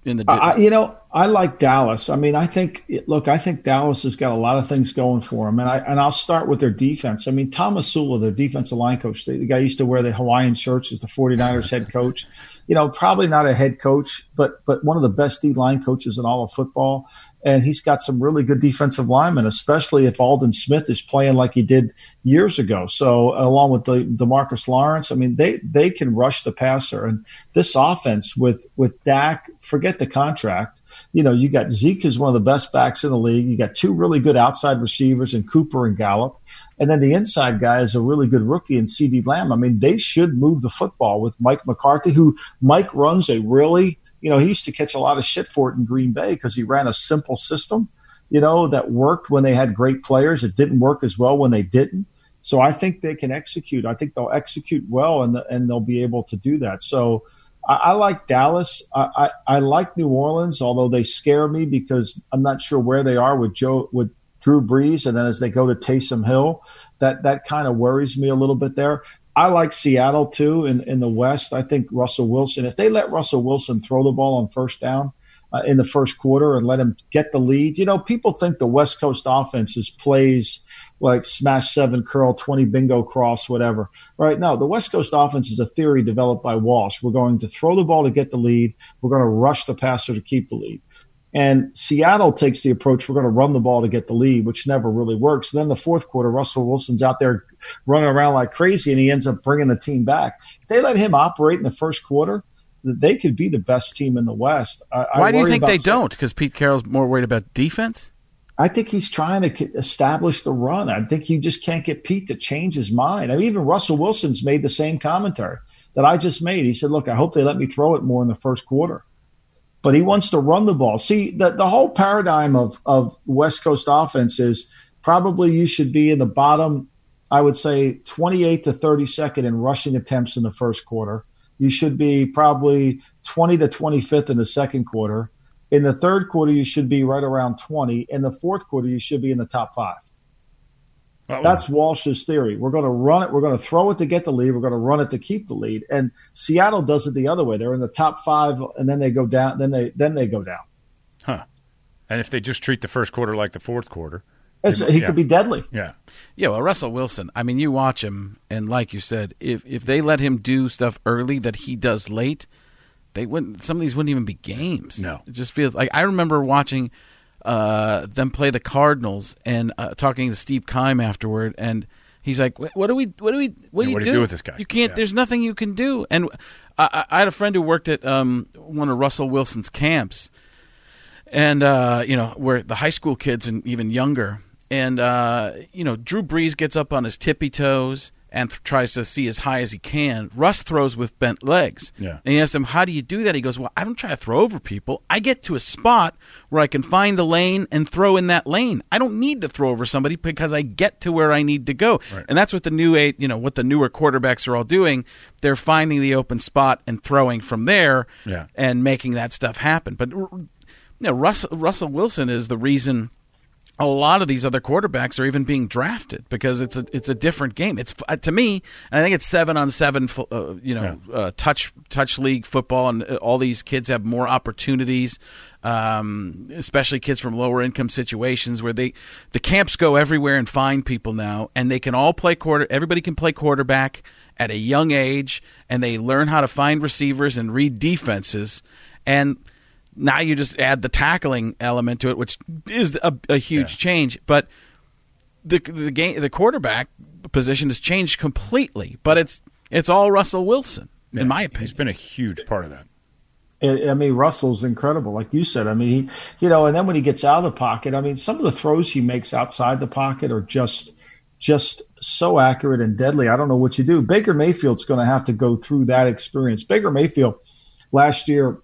in the? I, you know, I like Dallas. I mean, I think look, I think Dallas has got a lot of things going for them, and I and I'll start with their defense. I mean, Tomsula, their defensive line coach, the, the guy used to wear the Hawaiian shirts as the 49ers head coach. You know, probably not a head coach, but but one of the best D line coaches in all of football. And he's got some really good defensive linemen, especially if Aldon Smith is playing like he did years ago. So along with the Demarcus Lawrence, I mean, they they can rush the passer, and this offense with with Dak, forget the contract. You know, you got Zeke is one of the best backs in the league. You got two really good outside receivers in Cooper and Gallup. And then the inside guy is a really good rookie in CeeDee Lamb. I mean, they should move the football with Mike McCarthy, who Mike runs a really, you know, he used to catch a lot of shit for it in Green Bay because he ran a simple system, you know, that worked when they had great players. It didn't work as well when they didn't. So I think they can execute. I think they'll execute well, and and they'll be able to do that. So I, I like Dallas. I, I, I like New Orleans, although they scare me because I'm not sure where they are with Joe with Drew Brees, and then as they go to Taysom Hill, that that kind of worries me a little bit there. I like Seattle too in, in the West. I think Russell Wilson, if they let Russell Wilson throw the ball on first down uh, in the first quarter and let him get the lead, you know, people think the West Coast offense is plays like smash seven, curl 20, bingo cross, whatever. Right? now, the West Coast offense is a theory developed by Walsh. We're going to throw the ball to get the lead. We're going to rush the passer to keep the lead. And Seattle takes the approach we're going to run the ball to get the lead, which never really works. And then the fourth quarter, Russell Wilson's out there running around like crazy, and he ends up bringing the team back. If they let him operate in the first quarter, they could be the best team in the West. I, I Why do you think they don't? Because Pete Carroll's more worried about defense. I think he's trying to establish the run. I think you just can't get Pete to change his mind. I mean, even Russell Wilson's made the same commentary that I just made. He said, "Look, I hope they let me throw it more in the first quarter." But he wants to run the ball. See, the the whole paradigm of of West Coast offense is probably you should be in the bottom. I would say 28 to 32nd in rushing attempts in the first quarter. You should be probably 20 to 25th in the second quarter. In the third quarter, you should be right around 20. In the fourth quarter, you should be in the top five. Well, That's Walsh's theory. We're going to run it. We're going to throw it to get the lead. We're going to run it to keep the lead. And Seattle does it the other way. They're in the top five, and then they go down. Then they then they go down. huh. And if they just treat the first quarter like the fourth quarter, It's, Yeah. he could be deadly. yeah, Yeah, well, Russell Wilson. I mean, you watch him, and like you said, if if they let him do stuff early that he does late, they wouldn't. Some of these wouldn't even be games. No. it just feels like I remember watching uh, them play the Cardinals and uh, talking to Steve Keim afterward, and he's like, "What do we? What do we? What do you what do do? you do with this guy?" You can't. Yeah. There's nothing you can do." And I, I I had a friend who worked at um, one of Russell Wilson's camps, and uh, you know where the high school kids and even younger and uh, you know drew brees gets up on his tippy toes and th- tries to see as high as he can russ throws with bent legs. Yeah. and he asked him how do you do that? He goes well i don't try to throw over people. I get to a spot where i can find a lane and throw in that lane. I don't need to throw over somebody because i get to where i need to go. Right. and that's what the new eight you know what the newer quarterbacks are all doing. They're finding the open spot and throwing from there Yeah. and making that stuff happen. But you know, Russell, Russell Wilson is the reason a lot of these other quarterbacks are even being drafted because it's a it's a different game. It's uh, to me, and I think it's seven on seven, uh, you know, uh, touch touch league football, and uh, all these kids have more opportunities. Um, especially kids from lower income situations where they the camps go everywhere and find people now, and they can all play quarter. Everybody can play quarterback at a young age, and they learn how to find receivers and read defenses, and now you just add the tackling element to it, which is a, a huge Yeah. change. But the the game, the quarterback position has changed completely, but it's it's all Russell Wilson, Yeah, in my opinion. He's been a huge part of that. I I mean, Russell's incredible, like you said. I mean, he, you know, and then when he gets out of the pocket, I mean, some of the throws he makes outside the pocket are just, just so accurate and deadly. I don't know what you do. Baker Mayfield's going to have to go through that experience. Baker Mayfield last year,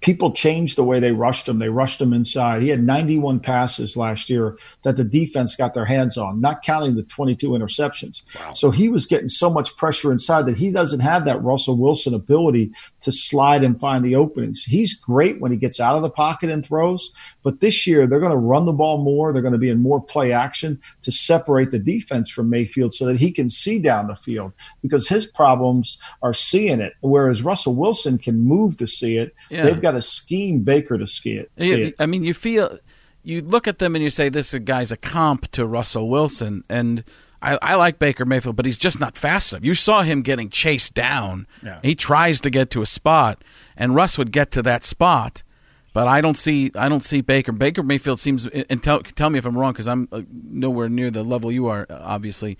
people changed the way they rushed him. They rushed him inside. He had 91 passes last year that the defense got their hands on, not counting the 22 interceptions. So he was getting so much pressure inside that he doesn't have that Russell Wilson ability to slide and find the openings. He's great when he gets out of the pocket and throws, but this year they're going to run the ball more. They're going to be in more play action to separate the defense from Mayfield so that he can see down the field because his problems are seeing it, whereas Russell Wilson can move to see it. Yeah. They've got to scheme Baker to see it. See it. I mean, you feel you look at them and you say this guy's a comp to Russell Wilson, and I, I like Baker Mayfield, but he's just not fast enough. You saw him getting chased down. Yeah. He tries to get to a spot, and Russ would get to that spot. But I don't see I don't see Baker. Baker Mayfield seems and tell tell me if I'm wrong because I'm uh, nowhere near the level you are, uh, obviously.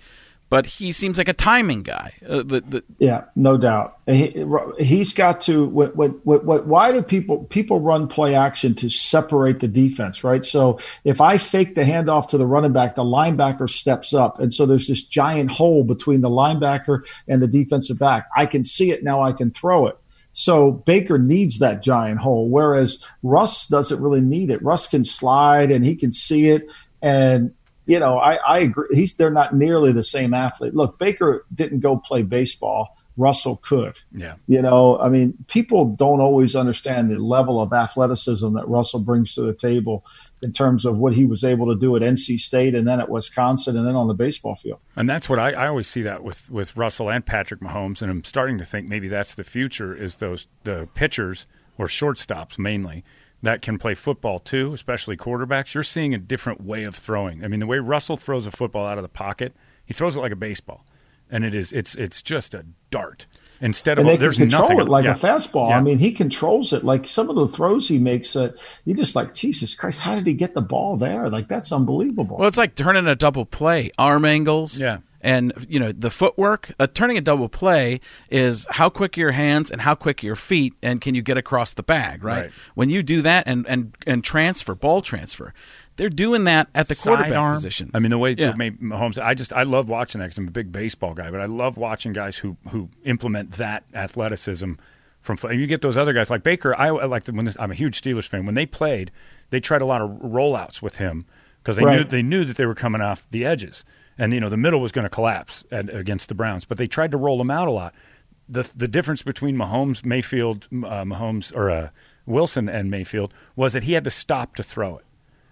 But he seems like a timing guy. Uh, the, the, Yeah, no doubt. He, he's got to. What, what, what, why do people people run play action to separate the defense, right? So if I fake the handoff to the running back, the linebacker steps up, and so there's this giant hole between the linebacker and the defensive back. I can see it now. I can throw it. So Baker needs that giant hole, whereas Russ doesn't really need it. Russ can slide and he can see it, and you know, I, I agree. He's they're not nearly the same athlete. Look, Baker didn't go play baseball. Russell could. Yeah. You know, I mean, people don't always understand the level of athleticism that Russell brings to the table in terms of what he was able to do at NC State and then at Wisconsin and then on the baseball field. And that's what I, I always see that with, with Russell and Patrick Mahomes, and I'm starting to think maybe that's the future is those the pitchers or shortstops mainly that can play football too, especially quarterbacks. You're seeing a different way of throwing. I mean, the way Russell throws a football out of the pocket, he throws it like a baseball, and it is it's it's just a dart. Instead of And they can there's control nothing it like yeah. a fastball. Yeah. I mean, he controls it. Like some of the throws he makes that you just like, Jesus Christ, how did he get the ball there? Like that's unbelievable. Well, it's like turning a double play, arm angles. Yeah. And you know the footwork. Uh, turning a double play is how quick are your hands and how quick are your feet, and can you get across the bag? Right. Right. When you do that and and and transfer ball transfer, they're doing that at the quarterback Sidearm. position. I mean, the way Yeah. Mahomes, I just I love watching that because I'm a big baseball guy, but I love watching guys who who implement that athleticism from. You get those other guys like Baker. I, I like the, when this, I'm a huge Steelers fan. When they played, they tried a lot of rollouts with him because they knew they knew that they were coming off the edges, and you know the middle was going to collapse at, against the Browns. But they tried to roll them out a lot. The the difference between Mahomes, Mayfield, uh, Mahomes or uh, Wilson and Mayfield was that he had to stop to throw it.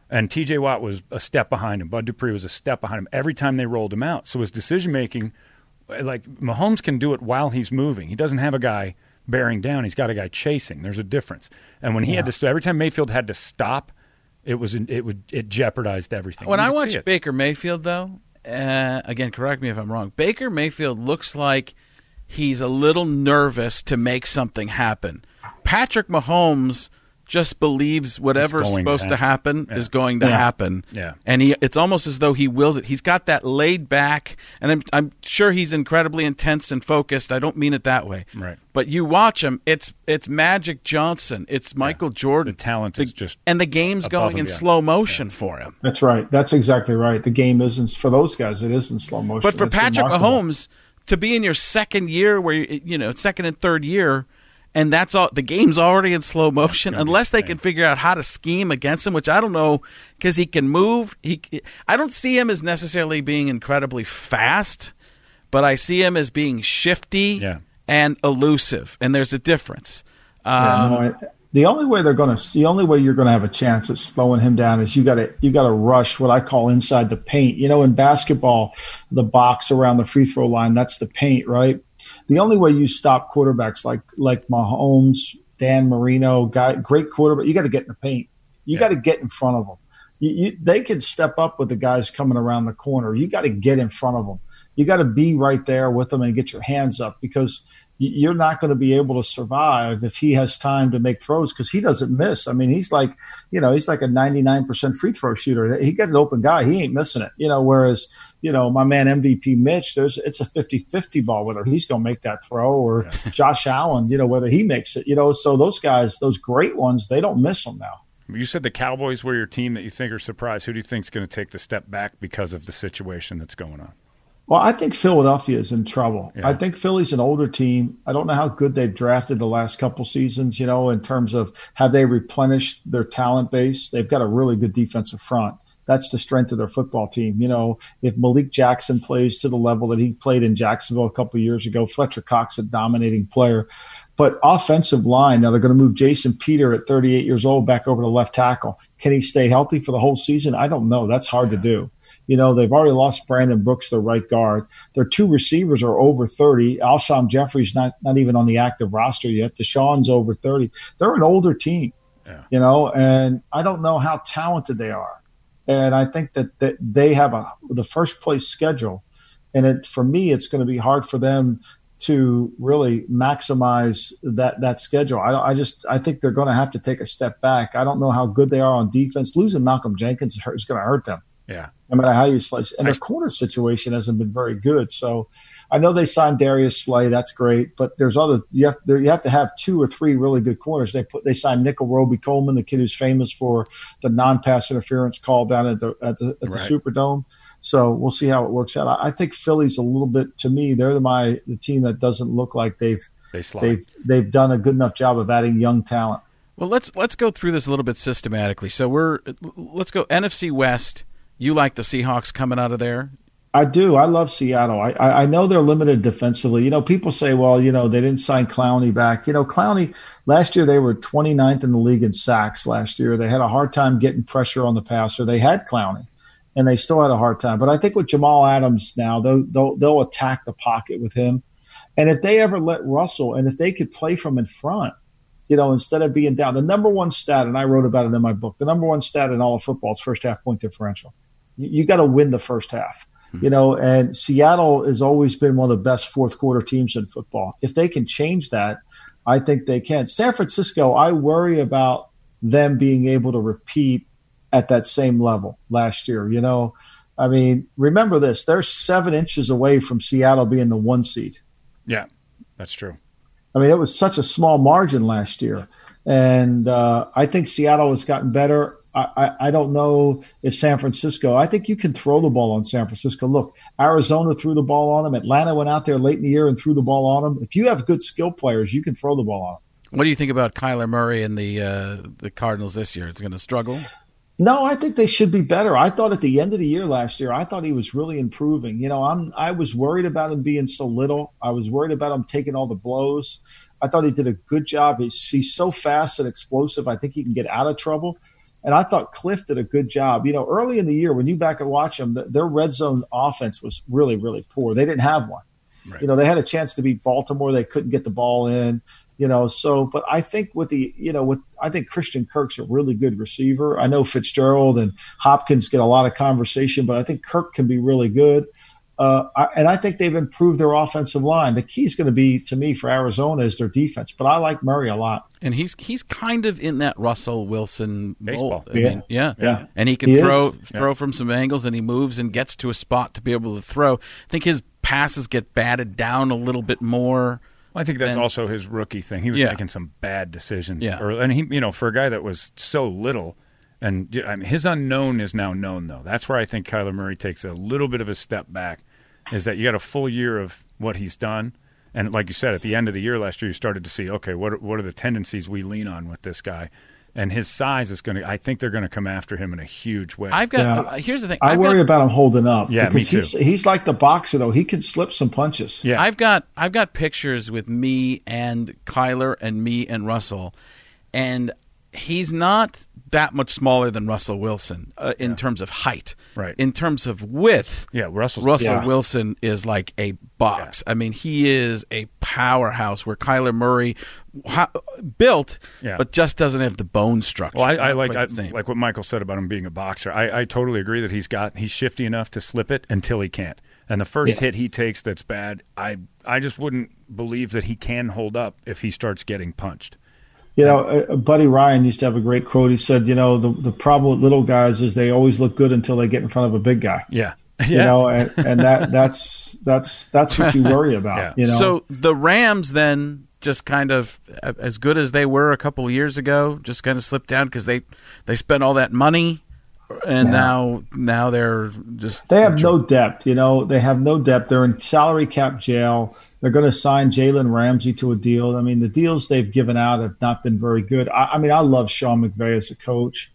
And TJ Watt was a step behind him. Bud Dupree was a step behind him every time they rolled him out. So his decision making, like Mahomes can do it while he's moving. He doesn't have a guy bearing down. He's got a guy chasing. There's a difference. And when he had to, every time Mayfield had to stop, it was it would it jeopardized everything. when I watch. Baker Mayfield, though, uh, again, correct me if I'm wrong. Baker Mayfield looks like he's a little nervous to make something happen. Patrick Mahomes just believes whatever's going to supposed to happen Yeah. is going to Yeah. happen. Yeah. and he it's almost as though he wills it. He's got that laid back, and I'm I'm sure he's incredibly intense and focused. I don't mean it that way, Right. But you watch him, it's it's Magic Johnson, it's Michael Jordan. The talent is just and the game's above going and in beyond. slow motion for him. That's right. That's exactly right. The game isn't for those guys. It is in slow motion. But for It's Patrick remarkable. Mahomes to be in your second year, where you you know second and third year, and that's all the game's already in slow motion. Unless they can figure out how to scheme against him, which I don't know, because he can move. He, I don't see him as necessarily being incredibly fast, but I see him as being shifty Yeah. and elusive, and there's a difference. Yeah, Um, no, I, the only way they're going to, the only way you're going to have a chance at slowing him down is you got to, you got to rush what I call inside the paint. You know, in basketball, the box around the free throw line, that's the paint, right? The only way you stop quarterbacks like like Mahomes, Dan Marino, guy, great quarterback, you got to get in the paint. You Yeah. got to get in front of them. You, you, they can step up with the guys coming around the corner. You got to get in front of them. You got to be right there with them and get your hands up because you're not going to be able to survive if he has time to make throws because he doesn't miss. I mean, he's like, you know, he's like a 99% free throw shooter. He gets an open guy, he ain't missing it. You know, whereas, you know, my man MVP Mitch, there's it's a 50-50 ball whether he's going to make that throw or <laughs> Josh Allen, you know, whether he makes it. You know, so those guys, those great ones, they don't miss them now. You said the Cowboys were your team that you think are surprised. Who do you think is going to take the step back because of the situation that's going on? Well, I think Philadelphia is in trouble. Yeah. I think Philly's an older team. I don't know how good they've drafted the last couple seasons, you know, in terms of have they replenished their talent base. They've got a really good defensive front. That's the strength of their football team. You know, if Malik Jackson plays to the level that he played in Jacksonville a couple years ago, Fletcher Cox, a dominating player. But offensive line, now they're going to move Jason Peters at 38 years old back over to left tackle. Can he stay healthy for the whole season? I don't know. That's hard to do. You know, they've already lost Brandon Brooks, their right guard. Their two receivers are over 30. Alshon Jeffery's not, not even on the active roster yet. DeSean's over 30. They're an older team, Yeah. you know, and I don't know how talented they are. And I think that, that they have a the first place schedule. And it, for me, it's going to be hard for them to really maximize that that schedule. I, I just I think they're going to have to take a step back. I don't know how good they are on defense. Losing Malcolm Jenkins is going to hurt them Yeah. no matter how you slice. And their corner situation hasn't been very good. So I know they signed Darius Slay. That's great, but there's other you have there, you have to have two or three really good corners. They put they signed Nickell Robey-Coleman, the kid who's famous for the non-pass interference call down at the at the, at the Right. Superdome. So we'll see how it works out. I, I think Philly's a little bit to me. They're the, my the team that doesn't look like they've They slide. they've they've done a good enough job of adding young talent. Well, let's let's go through this a little bit systematically. So we're let's go NFC West. You like the Seahawks coming out of there? I do. I love Seattle. I, I I know they're limited defensively. You know, people say, well, you know, they didn't sign Clowney back. You know, Clowney, last year they were 29th in the league in sacks last year. They had a hard time getting pressure on the passer. They had Clowney, and they still had a hard time. But I think with Jamal Adams now, they'll, they'll, they'll attack the pocket with him. And if they ever let Russell, and if they could play from in front, you know, instead of being down, the number one stat, and I wrote about it in my book, the number one stat in all of football is first half point differential. You, you got to win the first half you know, and Seattle has always been one of the best fourth quarter teams in football. If they can change that, I think they can. San Francisco, I worry about them being able to repeat at that same level last year. You know, I mean, remember this: they're seven inches away from Seattle being the one seed. yeah. That's true. I mean, it was such a small margin last year, and uh, I think Seattle has gotten better. I, I, don't know if San Francisco. I think you can throw the ball on San Francisco. Look, Arizona threw the ball on them. Atlanta went out there late in the year and threw the ball on them. If you have good skill players, you can throw the ball on them. What do you think about Kyler Murray and the uh, the Cardinals this year? It's going to struggle. No, I think they should be better. I thought at the end of the year last year, I thought he was really improving. You know, I'm I was worried about him being so little. I was worried about him taking all the blows. I thought he did a good job. He's he's so fast and explosive. I think he can get out of trouble. And I thought Kliff did a good job. You know, early in the year when you back and watch them, th- their red zone offense was really really poor. They didn't have one. Right. You know, they had a chance to beat Baltimore. They couldn't get the ball in. You know, so but I think with the you know with I think Christian Kirk's a really good receiver. I know Fitzgerald and Hopkins get a lot of conversation, but I think Kirk can be really good. Uh, and I think they've improved their offensive line. The key is going to be to me for Arizona is their defense. But I like Murray a lot. And he's he's kind of in that Russell Wilson Baseball. mold. I Yeah. mean, yeah, Yeah. And he can He is. throw throw from some angles, and he moves and gets to a spot to be able to throw. I think his passes get batted down a little bit more. Well, I think that's And- also his rookie thing. He was Yeah. making some bad decisions. Yeah. early. and he, you know, for a guy that was so little, and y- I mean, his unknown is now known. Though that's where I think Kyler Murray takes a little bit of a step back. Is that you got a full year of what he's done, and like you said, at the end of the year last year, you started to see, okay, what are, what are the tendencies we lean on with this guy, and his size is going to. I think they're going to come after him in a huge way. I've got. Yeah. uh, here's the thing. I I've worry got, about him holding up. Yeah, me because he's, too. he's like the boxer though. He can slip some punches. yeah, I've got I've got pictures with me and Kyler and me and Russell, and he's not that much smaller than Russell Wilson uh, in terms of height. Right. In terms of width, yeah, Russell. Russell Yeah. Wilson is like a box. I mean, he is a powerhouse. Where Kyler Murray ha- built, Yeah. but just doesn't have the bone structure. Well, I, I like I, like what Michael said about him being a boxer. I, I totally agree that he's got he's shifty enough to slip it until he can't. And the first Yeah. hit he takes that's bad, I I just wouldn't believe that he can hold up if he starts getting punched. You know, uh, Buddy Ryan used to have a great quote. He said, "You know, the the problem with little guys is they always look good until they get in front of a big guy." Yeah. <laughs> You know, and, and that that's that's that's what you worry <laughs> about. Yeah. You know, So the Rams then just kind of as good as they were a couple of years ago, just kind of slipped down because they they spent all that money, and now now they're just They have no depth. You know, they have no depth. They're in salary cap jail. They're going to sign Jalen Ramsey to a deal. I mean, the deals they've given out have not been very good. I, I mean, I love Sean McVay as a coach.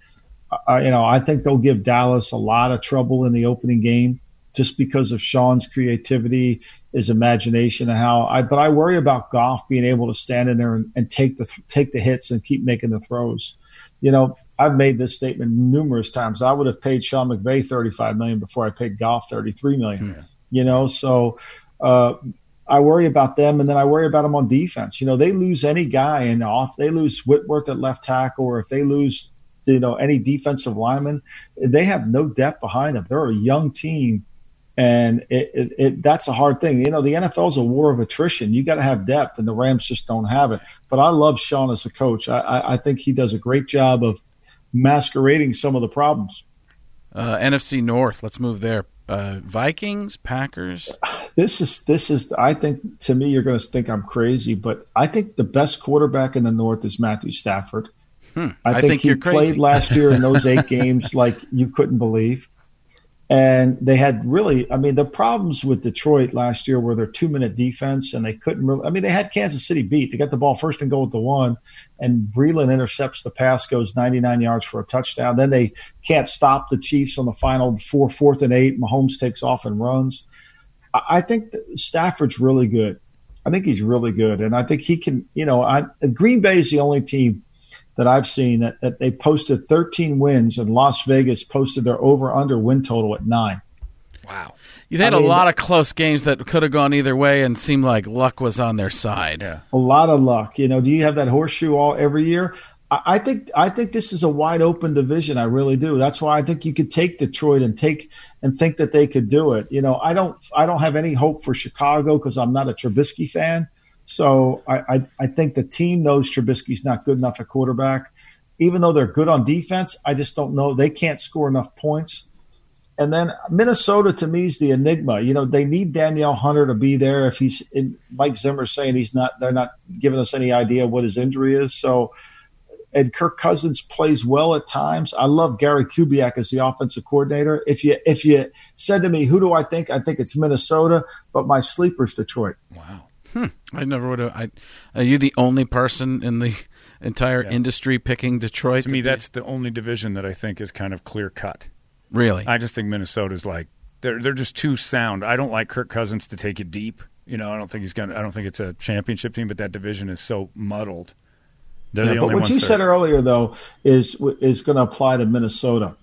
I, you know, I think they'll give Dallas a lot of trouble in the opening game just because of Sean's creativity, his imagination, and how. I, but I worry about Goff being able to stand in there and, and take the take the hits and keep making the throws. You know, I've made this statement numerous times. I would have paid Sean McVay thirty five million before I paid Goff thirty three million. You know, so. Uh, I worry about them, and then I worry about them on defense. You know, they lose any guy and off. They lose Whitworth at left tackle, or if they lose, you know, any defensive lineman, they have no depth behind them. They're a young team, and it, it, it that's a hard thing. You know, the NFL is a war of attrition. You got to have depth, and the Rams just don't have it. But I love Sean as a coach. I, I, I think he does a great job of masquerading some of the problems. uh, NFC North. Let's move there. Uh, Vikings, Packers. this is this is I think to me you're going to think I'm crazy, but I think the best quarterback in the North is Matthew Stafford. I, I think, think he played last year in those eight <laughs> games like you couldn't believe. And they had really, I mean, the problems with Detroit last year were their two minute defense, and they couldn't really. I mean, they had Kansas City beat. They got the ball first and goal with the one, and Breeland intercepts the pass, goes 99 yards for a touchdown. Then they can't stop the Chiefs on the final four, fourth and eight. Mahomes takes off and runs. I think Stafford's really good. I think he's really good, and I think he can. You know, I, Green Bay is the only team that I've seen that, that they posted 13 wins, and Las Vegas posted their over under win total at nine. Wow. You had I a mean- lot of close games that could have gone either way, and seemed like luck was on their side. Yeah. A lot of luck. You know, do you have that horseshoe all every year? I, I think I think this is a wide open division. I really do. That's why I think you could take Detroit and take and think that they could do it. You know, I don't I don't have any hope for Chicago because I'm not a Trubisky fan. So I, I, I think the team knows Trubisky's not good enough at quarterback. Even though they're good on defense, I just don't know. They can't score enough points. And then Minnesota to me is the enigma. You know, they need Danielle Hunter to be there. If he's in, Mike Zimmer's saying he's not, they're not giving us any idea what his injury is. So, and Kirk Cousins plays well at times. I love Gary Kubiak as the offensive coordinator. If you if you said to me, who do I think? I think it's Minnesota, but my sleeper's Detroit. Wow. Hmm. I never would have. I, are you the only person in the entire industry picking Detroit? To me, that's the only division that I think is kind of clear cut. really. I just think Minnesota's like they're they're just too sound. I don't like Kirk Cousins to take it deep. You know, I don't think he's gonna. I don't think it's a championship team, but that division is so muddled. They're Yeah, the but what ones. you that said earlier, though, is is going to apply to Minnesota.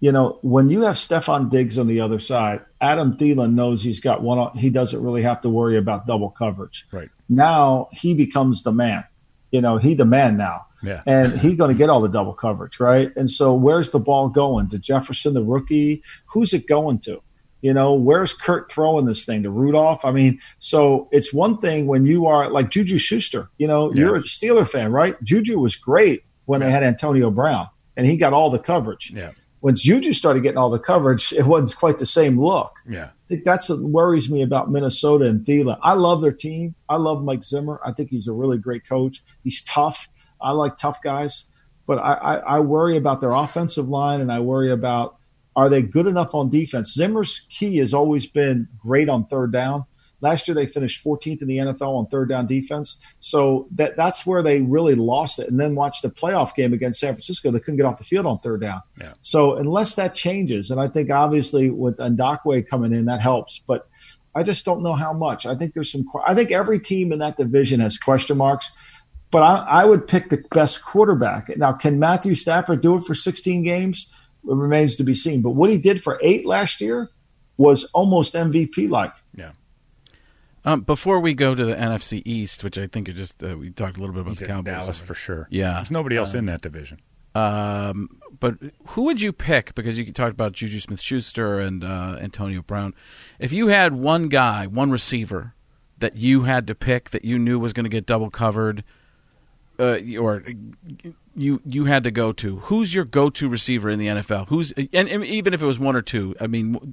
You know, when you have Stefon Diggs on the other side, Adam Thielen knows he's got one. on- He doesn't really have to worry about double coverage. Right. Now he becomes the man. You know, he the man now. Yeah. And he's going to get all the double coverage, right? And so, where's the ball going to Jefferson, the rookie? Who's it going to? You know, where's Kirk throwing this thing to Rudolph? I mean, so it's one thing when you are like Juju Schuster. You know, you're a Steeler fan, right? Juju was great when they had Antonio Brown, and he got all the coverage. Yeah. When Juju started getting all the coverage, it wasn't quite the same look. Yeah. I think that's what worries me about Minnesota and Thielen. I love their team. I love Mike Zimmer. I think he's a really great coach. He's tough. I like tough guys, but I, I, I worry about their offensive line and I worry about are they good enough on defense. Zimmer's key has always been great on third down. Last year they finished 14th in the NFL on third down defense, so that that's where they really lost it. And then watch the playoff game against San Francisco; they couldn't get off the field on third down. Yeah. So unless that changes, and I think obviously with Ngakoue coming in, that helps. But I just don't know how much. I think there's some. I think every team in that division has question marks. But I, I would pick the best quarterback. Now, can Matthew Stafford do it for 16 games? It remains to be seen. But what he did for eight last year was almost MVP like. Um, before we go to the NFC East, which I think are just uh, we talked a little bit about He's the Cowboys. Dallas already. for sure. Yeah. There's nobody else in that division. Um, but who would you pick? Because you talked about Juju Smith-Schuster and uh, Antonio Brown. If you had one guy, one receiver that you had to pick that you knew was going to get double covered, uh, or you you had to go to, who's your go-to receiver in the NFL? Who's and, and even if it was one or two, I mean, who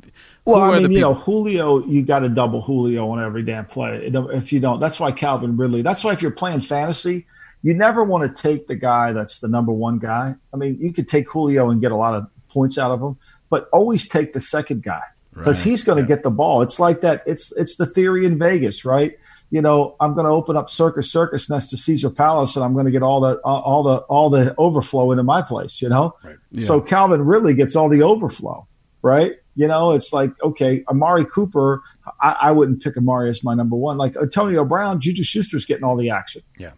Well, are I mean, you know, Julio, you got to double Julio on every damn play. If you don't, that's why Calvin Ridley. That's why if you're playing fantasy, you never want to take the guy that's the number one guy. I mean, you could take Julio and get a lot of points out of him, but always take the second guy because Right. he's going to get the ball. It's like that. It's it's the theory in Vegas, right? You know, I'm going to open up Circus Circus next to Caesar Palace, and I'm going to get all the all the all the overflow into my place. You know, so Calvin Ridley gets all the overflow, right? You know, it's like okay, Amari Cooper. I, I wouldn't pick Amari as my number one. Like Antonio Brown, Juju Schuster's getting all the action. Yeah.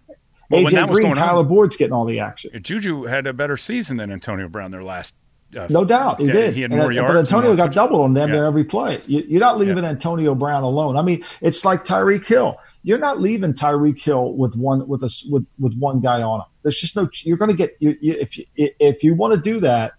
Well, when AJ Green, going Tyler on, Boyd's getting all the action. Juju had a better season than Antonio Brown their last. Uh, No doubt, he yeah, did. He had And- more yards. But Antonio got touch- doubled on them Yeah. every play. You, you're not leaving Antonio Brown alone. I mean, it's like Tyreek Hill. You're not leaving Tyreek Hill with one with a with with one guy on him. There's just no. You're going to get you, you, if you, if you want to do that,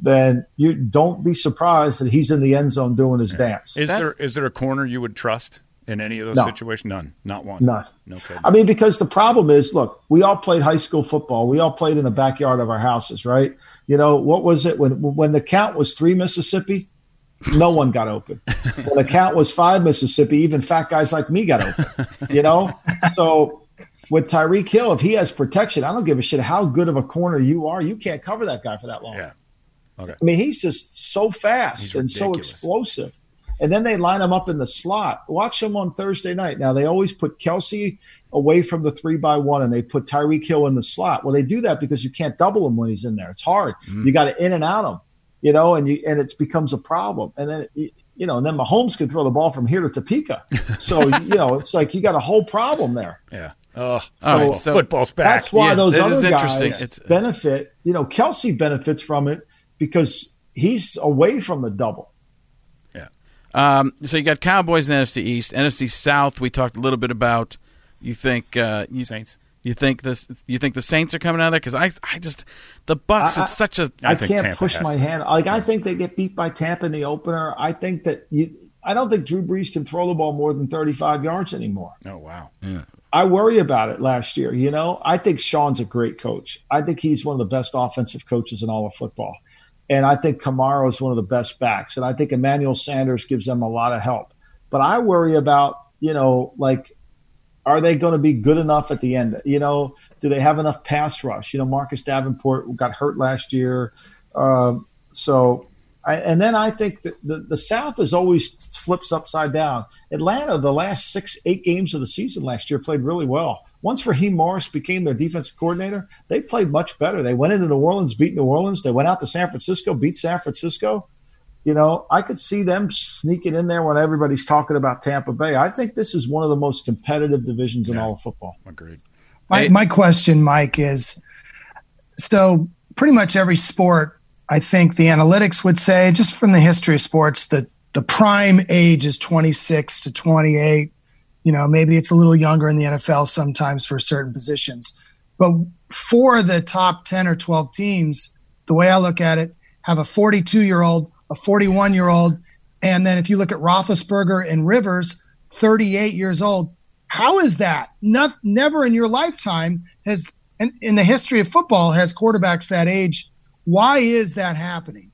then you don't be surprised that he's in the end zone doing his dance. Is That's- there is there a corner you would trust in any of those No. situations? None. Not one. None. No kidding. I mean, because the problem is, look, we all played high school football. We all played in the backyard of our houses, right? You know, what was it when when the count was three Mississippi? No one got open. <laughs> when the count was five Mississippi, even fat guys like me got open. You know, so with Tyreek Hill, if he has protection, I don't give a shit how good of a corner you are. You can't cover that guy for that long. yeah. Okay. I mean, he's just so fast and so explosive. And then they line him up in the slot. Watch him on Thursday night. Now they always put Kelce away from the three by one, and they put Tyreek Hill in the slot. Well, they do that because you can't double him when he's in there. It's hard. Mm-hmm. You got to in and out him, you know, and you and it becomes a problem. And then you know, and then Mahomes can throw the ball from here to Topeka. <laughs> So you know, it's like you got a whole problem there. Yeah. Oh, All right, so- football's back. That's why Yeah, those other guys. It's- benefit. You know, Kelce benefits from it because he's away from the double. Yeah. Um, so you got Cowboys in the NFC East, NFC South. We talked a little bit about. You think uh, you Saints. You think this? You think the Saints are coming out of there? Because I, I just the Bucks. I- it's such a. I I, can't Tampa push my to. hand. Like I think they get beat by Tampa in the opener. I think that you. I don't think Drew Brees can throw the ball more than 35 yards anymore. Oh wow. I worry about it last year. You know, I think Sean's a great coach. I think he's one of the best offensive coaches in all of football. And I think Kamara is one of the best backs. And I think Emmanuel Sanders gives them a lot of help. But I worry about, you know, like, are they going to be good enough at the end? You know, do they have enough pass rush? You know, Marcus Davenport got hurt last year. Um, so, I, and then I think that the, the South is always flips upside down. Atlanta, the last six, eight games of the season last year, played really well. Once Raheem Morris became their defensive coordinator, they played much better. They went into New Orleans, beat New Orleans. They went out to San Francisco, beat San Francisco. You know, I could see them sneaking in there when everybody's talking about Tampa Bay. I think this is one of the most competitive divisions in Yeah. all of football. Agreed. My, Hey. my question, Mike, is so pretty much every sport, I think the analytics would say, just from the history of sports, that the prime age is 26 to 28. You know, maybe it's a little younger in the NFL sometimes for certain positions. But for the top 10 or 12 teams, the way I look at it, have a 42 year old, a 41 year old, and then if you look at Roethlisberger and Rivers, 38 years old. How is that? Not, never in your lifetime has, in, in the history of football, has quarterbacks that age. Why is that happening?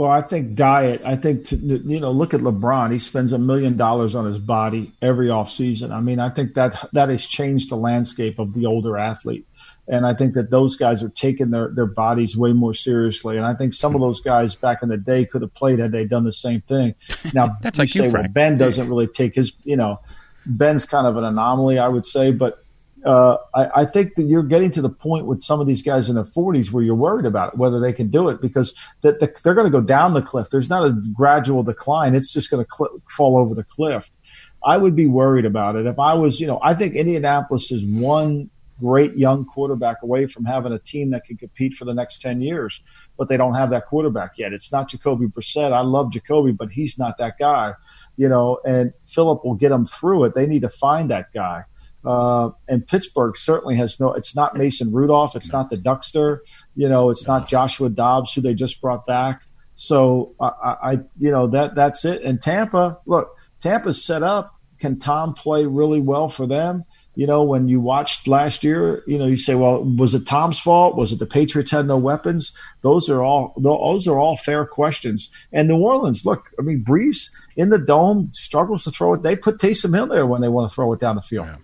Well, I think diet. I think to, you know, look at LeBron. He spends a million dollars on his body every offseason. I mean, I think that that has changed the landscape of the older athlete, and I think that those guys are taking their their bodies way more seriously. And I think some of those guys back in the day could have played had they done the same thing. <laughs> Now, That's you like you, say, well, Ben doesn't really take his. You know, Ben's kind of an anomaly, I would say, but uh, I, I think that you're getting to the point with some of these guys in their 40s where you're worried about it, whether they can do it because that the, they're going to go down the cliff. There's not a gradual decline; it's just going to cl- fall over the cliff. I would be worried about it if I was, you know. I think Indianapolis is one great young quarterback away from having a team that can compete for the next 10 years, but they don't have that quarterback yet. It's not Jacoby Brissett. I love Jacoby, but he's not that guy, you know. And Philip will get them through it. They need to find that guy. Uh, and Pittsburgh certainly has no. It's not Mason Rudolph. It's not the Duckster. You know, it's not Joshua Dobbs who they just brought back. So I, I, you know, that that's it. And Tampa, look, Tampa's set up. Can Tom play really well for them? You know, when you watched last year, you know, you say, well, was it Tom's fault? Was it the Patriots had no weapons? Those are all those are all fair questions. And New Orleans, look, I mean, Brees in the dome struggles to throw it. They put Taysom Hill there when they want to throw it down the field. Yeah.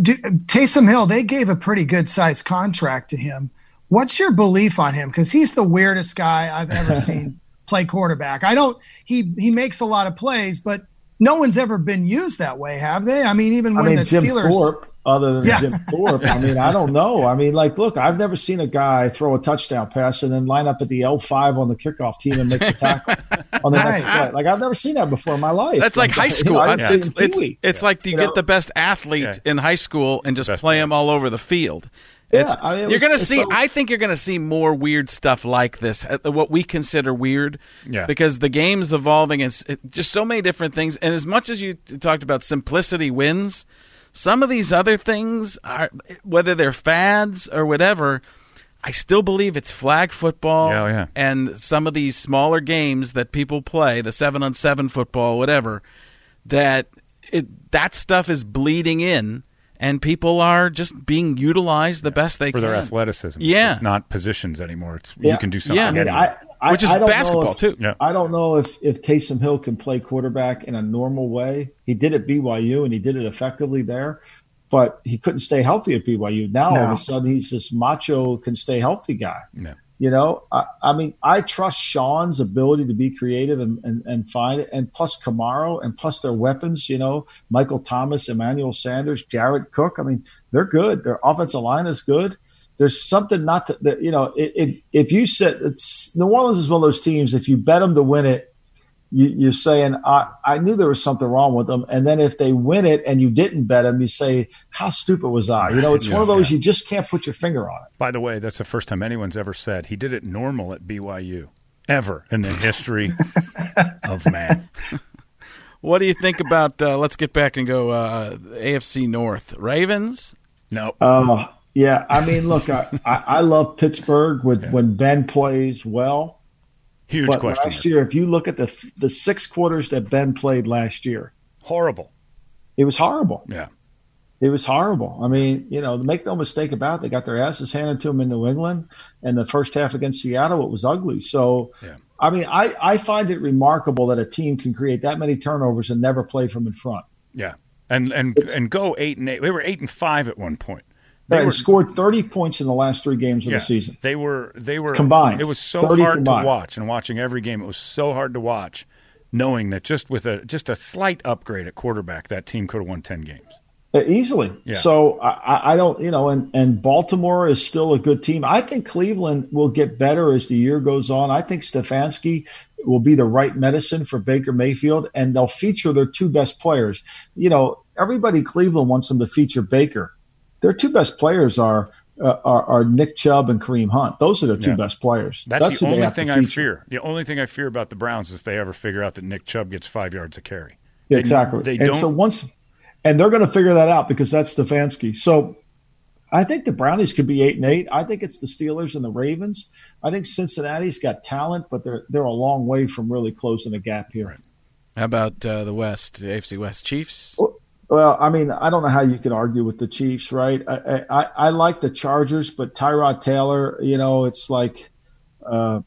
Do, Taysom Hill, they gave a pretty good sized contract to him. What's your belief on him? Because he's the weirdest guy I've ever <laughs> seen play quarterback. I don't. He he makes a lot of plays, but no one's ever been used that way, have they? I mean, even I when mean, the Jim Steelers. Thorpe, other than Yeah. Jim Thorpe, I mean, I don't know. I mean, like, look, I've never seen a guy throw a touchdown pass and then line up at the L5 on the kickoff team and make the tackle on the next play. Like, I've never seen that before in my life. That's like high <laughs> You know, school. I didn't see it it's, it's, Pee-wee. like you, You get know? the best athlete Yeah. in high school and just play player. them all over the field. Yeah, I mean, you're going to see. so- I think you're going to see more weird stuff like this. uh, What we consider weird, Yeah. Because the game's evolving and it- just so many different things. And as much as you talked about simplicity wins, some of these other things are whether they're fads or whatever. I still believe it's flag football Yeah, oh, yeah. and some of these smaller games that people play, the seven on seven football, whatever, that it that stuff is bleeding in, and people are just being utilized the best they for can for their athleticism. Yeah. it's not positions anymore. It's Yeah. you can do something. Yeah. I mean, anywhere. I, I, Which is I don't know basketball, if- too. Yeah. I don't know if if Taysom Hill can play quarterback in a normal way. He did at BYU and he did it effectively there, but he couldn't stay healthy at BYU. Now all of a sudden he's this macho can stay healthy guy. Yeah. You know, I, I mean, I trust Sean's ability to be creative and, and, and find it. And plus Kamara and plus their weapons, you know, Michael Thomas, Emmanuel Sanders, Jared Cook. I mean, they're good. Their offensive line is good. There's something not to, that, you know, if, if you said it's New Orleans is one of those teams, if you bet them to win it, you, you're saying, I, I knew there was something wrong with them. And then if they win it and you didn't bet them, you say, how stupid was I? You know, it's one of those you just can't put your finger on it. By the way, that's the first time anyone's ever said he did it normal at BYU, ever in the history <laughs> of man. What do you think about? Uh, let's get back and go uh, AFC North Ravens. No, Uh, yeah, I mean, look, I, <laughs> I, I love Pittsburgh with when Ben plays well. huge But question. last year, if you look at the the six quarters that Ben played last year, Horrible. it was horrible. Yeah. It was horrible. I mean, you know, make no mistake about it, they got their asses handed to them in New England, and the first half against Seattle, it was ugly. So, Yeah. I mean, I, I find it remarkable that a team can create that many turnovers and never play from in front. Yeah. And and and go eight and eight. They were eight and five at one point. They were scored 30 points in the last three games of yeah, the season. They were they were Combined. It was so hard combined. to watch and watching every game. It was so hard to watch, knowing that just with a just a slight upgrade at quarterback, that team could have won ten games. Uh, Easily. Yeah. So I, I- I don't, you know, and, and Baltimore is still a good team. I think Cleveland will get better as the year goes on. I think Stefanski will be the right medicine for Baker Mayfield, and they'll feature their two best players. You know, everybody Cleveland wants them to feature Baker. Their two best players are uh, are, are Nick Chubb and Kareem Hunt. Those are their two Yeah. best players. That's, who the only thing I fear. The only thing I fear about the Browns is if they ever figure out that Nick Chubb gets five yards a carry. Yeah, exactly. They and don't. so once, and they're going to figure that out because that's Stefanski. So I think the Brownies could be eight and eight. I think it's the Steelers and the Ravens. I think Cincinnati's got talent, but they're they're a long way from really closing the gap here. How about uh, the West, the AFC West Chiefs? Well, I mean, I don't know how you can argue with the Chiefs, right? I I, I like the Chargers, but Tyrod Taylor, you know, it's like, uh,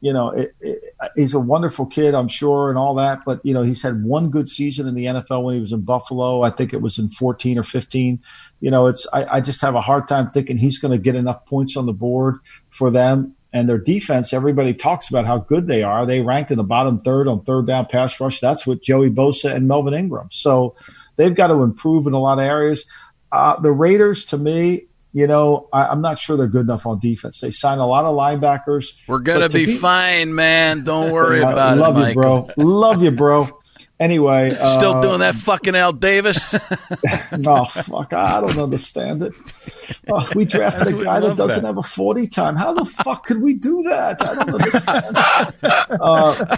you know, it, it, he's a wonderful kid, I'm sure, and all that. But you know, he's had one good season in the NFL when he was in Buffalo. I think it was in 14 or 15. You know, it's I, I just have a hard time thinking he's going to get enough points on the board for them. And their defense, everybody talks about how good they are. They ranked in the bottom third on third down pass rush. That's with Joey Bosa and Melvin Ingram. So they've got to improve in a lot of areas. Uh, the Raiders, to me, you know, I, I'm not sure they're good enough on defense. They signed a lot of linebackers. We're gonna to be be- fine, man. Don't worry <laughs> about love it, Love you, bro. Love you, bro. Anyway, Still uh, doing that fucking Al Davis. <laughs> Oh fuck! I don't understand it. Oh, we drafted a guy that doesn't that. have a forty time. How the fuck could we do that? I don't understand. uh,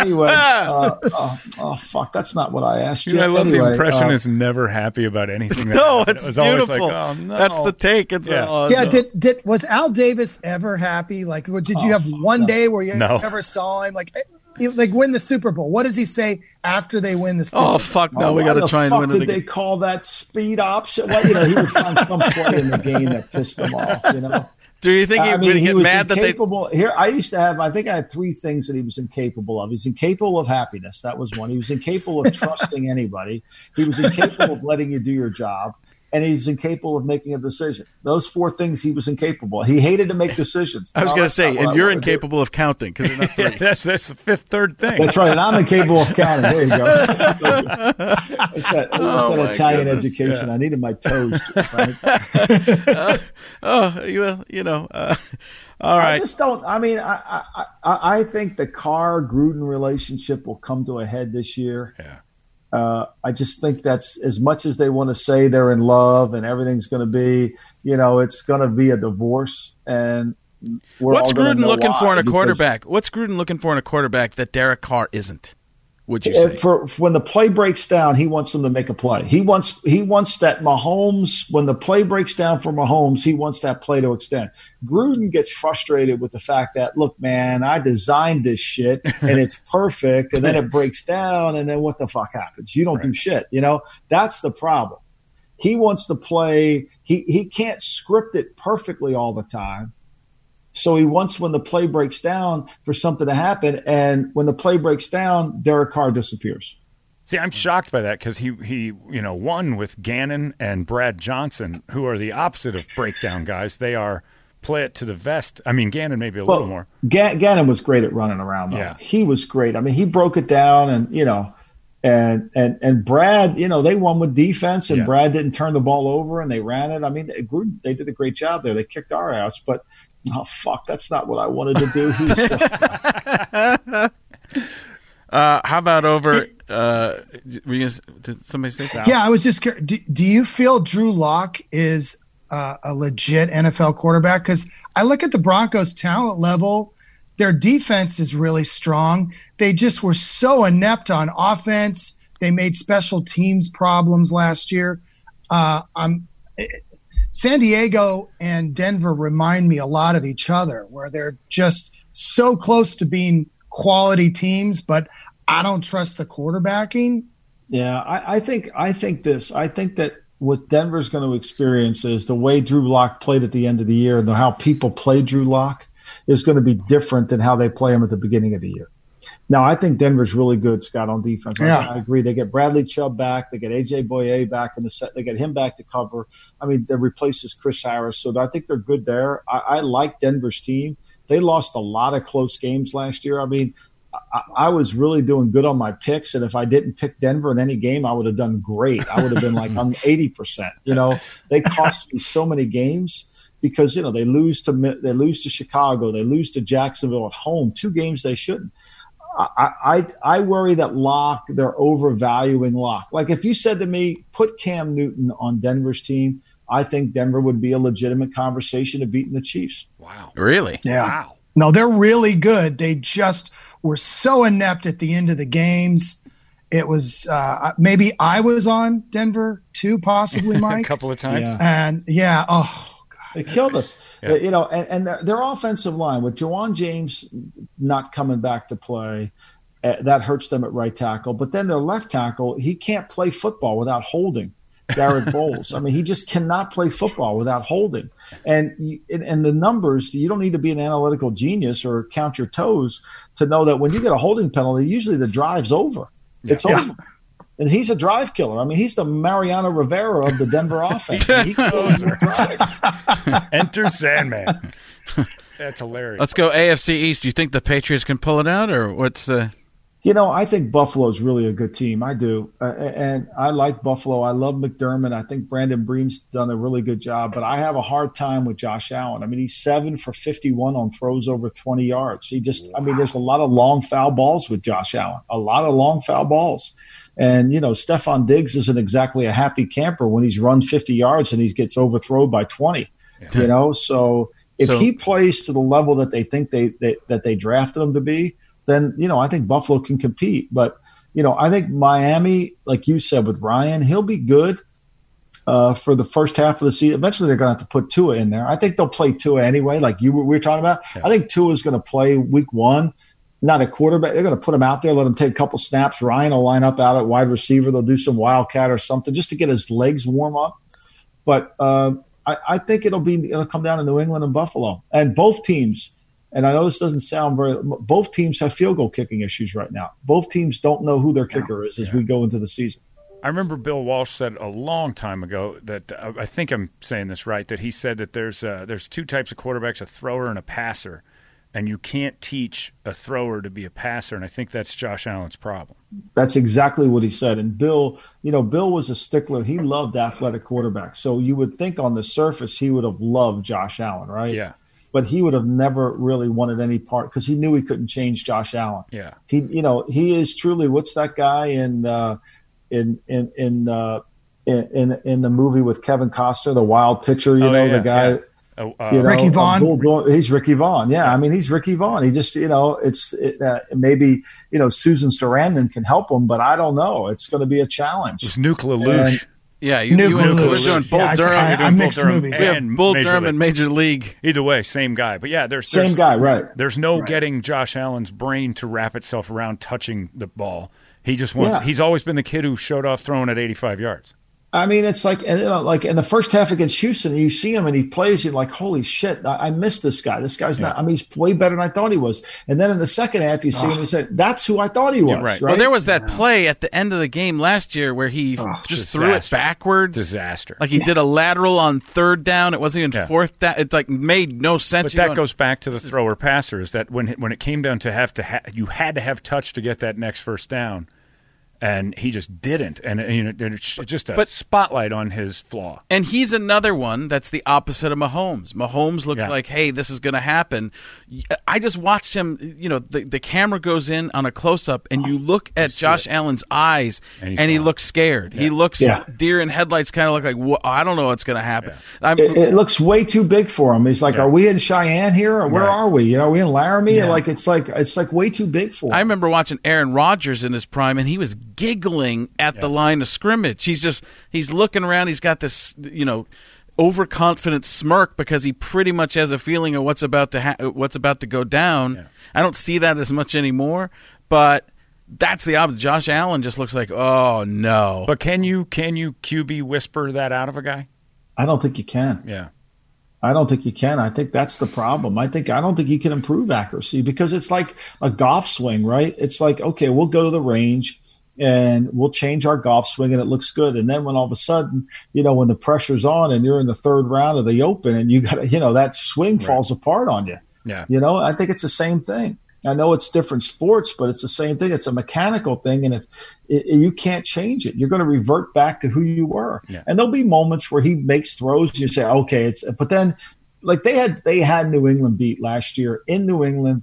anyway, <laughs> uh, oh, oh, fuck! That's not what I asked you. I love Anyway, the impression uh, is never happy about anything. That <laughs> no, happened. it's It was beautiful. Like, oh, no. That's the take. It's Yeah. oh, yeah, no. did did was Al Davis ever happy? Like, did you Oh, have one no. day where you No. never saw him? Like, like win the Super Bowl. What does he say after they win the Super oh, Bowl? Oh fuck! No, oh, we got to the try and fuck win it did they call that speed option? Well, you know, he would find some play in the game that pissed them off. You know. Do you think he I would mean, he get was mad that they? incapable. Here, I used to have. I think I had three things that he was incapable of. He's incapable of happiness. That was one. He was incapable of trusting anybody. He was incapable of letting you do your job, and he's incapable of making a decision. Those four things he was incapable. He hated to make decisions. <laughs> I was No, going to say, and you're wanna do. incapable of counting because they're not <laughs> Yeah, three. that's that's the fifth third thing. That's right, and I'm incapable of counting. There you go. <laughs> It's that, it's that Oh, my Italian goodness. education. I needed my toes. Frank. oh, you well, you know. Uh, all I just don't. I mean, I, I I I think the Carr Gruden relationship will come to a head this year. Yeah. Uh, I just think that's as much as they want to say they're in love and everything's going to be, you know, it's going to be a divorce. And we're What's Gruden looking for in a quarterback? What's Gruden looking for in a quarterback that Derek Carr isn't? Would you say? for, for when the play breaks down, he wants them to make a play. He wants he wants that Mahomes when the play breaks down for Mahomes, he wants that play to extend. Gruden gets frustrated with the fact that look, man, I designed this shit and it's <laughs> perfect, and then it breaks down, and then what the fuck happens? You don't do shit. You know that's the problem. He wants to play. He he can't script it perfectly all the time. So he wants when the play breaks down for something to happen, and when the play breaks down, Derek Carr disappears. See, I'm shocked by that because he he you know won with Gannon and Brad Johnson, who are the opposite of breakdown guys. They are play it to the vest. I mean, Gannon maybe a little more. Ga- Gannon was great at running around. Though. Yeah. he was great. I mean, he broke it down, and you know, and and and Brad, you know, they won with defense, and Yeah. Brad didn't turn the ball over, and they ran it. I mean, they, they did a great job there. They kicked our ass, but oh fuck, that's not what I wanted to do. He was so- Uh, how about over? Uh, were you gonna, did somebody say something? Yeah, I was just curious. Do, do you feel Drew Lock is uh, a legit NFL quarterback? Because I look at the Broncos' talent level. Their defense is really strong. They just were so inept on offense. They made special teams problems last year. Uh, I'm, San Diego and Denver remind me a lot of each other, where they're just so close to being quality teams, but I don't trust the quarterbacking. Yeah, I, I think I think this. I think that what Denver's going to experience is the way Drew Lock played at the end of the year and how people play Drew Lock is going to be different than how they play him at the beginning of the year. Now, I think Denver's really good, Scott, on defense. I- Yeah. I, agree. They get Bradley Chubb back. They get AJ Bouye back in the set. They get him back to cover. I mean, they replaces Chris Harris, so I think they're good there. I, I like Denver's team. They lost a lot of close games last year. I mean, I, I was really doing good on my picks, and if I didn't pick Denver in any game, I would have done great. I would have been like on eighty percent. You know, they cost me so many games because you know they lose to they lose to Chicago, they lose to Jacksonville at home, two games they shouldn't. I, I I worry that Lock they're overvaluing Lock. Like if you said to me, put Cam Newton on Denver's team, I think Denver would be a legitimate conversation of beating the Chiefs. Wow. Really? Yeah. Wow. No, they're really good. They just were so inept at the end of the games. It was uh, maybe I was on Denver too, possibly <laughs> Mike. A couple of times. Yeah. and yeah, oh They killed us. <laughs> Yeah. You know, and, and their, their offensive line with Ja'Wuan James not coming back to play, uh, that hurts them at right tackle. But then their left tackle, he can't play football without holding. Garett <laughs> Bolles. I mean, he just cannot play football without holding. And, and and the numbers, you don't need to be an analytical genius or count your toes to know that when you get a holding penalty, usually the drive's over. It's Yeah. over. And he's a drive killer. I mean, he's the Mariano Rivera of the Denver <laughs> offense. He kills your drive. <laughs> Enter Sandman. That's hilarious. Let's go AFC East. Do you think the Patriots can pull it out, or what's the? You know, I think Buffalo is really a good team. I do, uh, and I like Buffalo. I love McDermott. I think Brandon Beane's done a really good job, but I have a hard time with Josh Allen. I mean, he's seven for fifty-one on throws over twenty yards. He just, I mean, there's a lot of long foul balls with Josh Allen. A lot of long foul balls. And, you know, Stefon Diggs isn't exactly a happy camper when he's run 50 yards and he gets overthrown by 20, you know? So if So- he plays to the level that they think they, they that they drafted him to be, then, you know, I think Buffalo can compete. But, you know, I think Miami, like you said with Ryan, he'll be good uh, for the first half of the season. Eventually, they're going to have to put Tua in there. I think they'll play Tua anyway, like you were, we were talking about. I think Tua is going to play week one. Not a quarterback. They're going to put him out there, let him take a couple snaps. Ryan will line up out at wide receiver. They'll do some wildcat or something just to get his legs warm up. But uh, I, I think it'll be it'll come down to New England and Buffalo, and both teams. And I know this doesn't sound very. Both teams have field goal kicking issues right now. Both teams don't know who their kicker is as we go into the season. I remember Bill Walsh said a long time ago that uh, I think I'm saying this right. That he said that there's uh, there's two types of quarterbacks: a thrower and a passer, and you can't teach a thrower to be a passer. And I think that's Josh Allen's problem. That's exactly what he said. And Bill, you know, Bill was a stickler. He loved athletic quarterbacks. So you would think on the surface he would have loved Josh Allen, right? Yeah, But he would have never really wanted any part because he knew he couldn't change Josh Allen. yeah, He, you know, he is truly what's that guy in uh, in in in, uh, in in in the movie with Kevin Costner, the wild pitcher. You Oh, know, yeah, the guy. yeah. Uh, uh, You know, Ricky Vaughn? bull- bull- he's Ricky Vaughn. Yeah, I mean, he's Ricky Vaughn. He just, you know, it's it, uh, maybe you know Susan Sarandon can help him, but I don't know. It's going to be a challenge. it was Nuke LaLoosh. Yeah, you, Nuke you and LaLoosh. we're doing Bull Yeah, Durham. I- You're I doing Bull Durham. movies. We have And Bull Major Durham League. and Major League. Either way, same guy. But yeah, there's, Same there's guy, right? There's no Right. getting Josh Allen's brain to wrap itself around touching the ball. He just wants. Yeah. He's always been the kid who showed off throwing at 85 yards. I mean, it's like, and, you know, like in the first half against Houston, you see him and he plays. You're like, holy shit, I, I missed this guy. This guy's not. I mean, he's way better than I thought he was. And then in the second half, you see him and you said, that's who I thought he was. right. right. Well, there was that play at the end of the game last year where he ah, just threw it backwards. Disaster. Like he did a lateral on third down. It wasn't even Yeah. fourth down. It's like made no sense. But You're that going, goes back to the thrower passer. Is that when when it came down to have to ha- you had to have touch to get that next first down, and he just didn't. And, and, you know, it's just a But- spotlight on his flaw. And he's another one that's the opposite of Mahomes. Mahomes looks Yeah. like, hey, this is going to happen. I just watched him. You know, the, the camera goes in on a close up, and you look at Josh Allen's eyes, And and, he looks scared. He looks Yeah. deer in headlights, kind of look like, "Wha- I don't know what's going to happen. I'm, It, it looks way too big for him. He's like, Yeah. are we in Cheyenne here, or where Right. are we? You know, are we in Laramie? Like, it's like it's like way too big for him. I remember watching Aaron Rodgers in his prime, and he was giggling at the line of scrimmage. He's just he's looking around. He's got this you know overconfident smirk because he pretty much has a feeling of what's about to ha- what's about to go down. I don't see that as much anymore, but that's the opposite. Josh Allen just looks like oh no. But can you can you QB whisper that out of a guy? I don't think you can. Yeah. I don't think you can. I think that's the problem. I think I don't think you can improve accuracy because it's like a golf swing, right? It's like okay, we'll go to the range and we'll change our golf swing and it looks good. And then when all of a sudden, you know, when the pressure's on and you're in the third round of the Open and you got to, <laughs> you know, that swing falls apart on you. Yeah. You know, I think it's the same thing. I know it's different sports, but it's the same thing. It's a mechanical thing, and if it, you can't change it, you're going to revert back to who you were. Yeah. And there'll be moments where he makes throws, and you say, "Okay, it's." But then, like they had, they had New England beat last year in New England,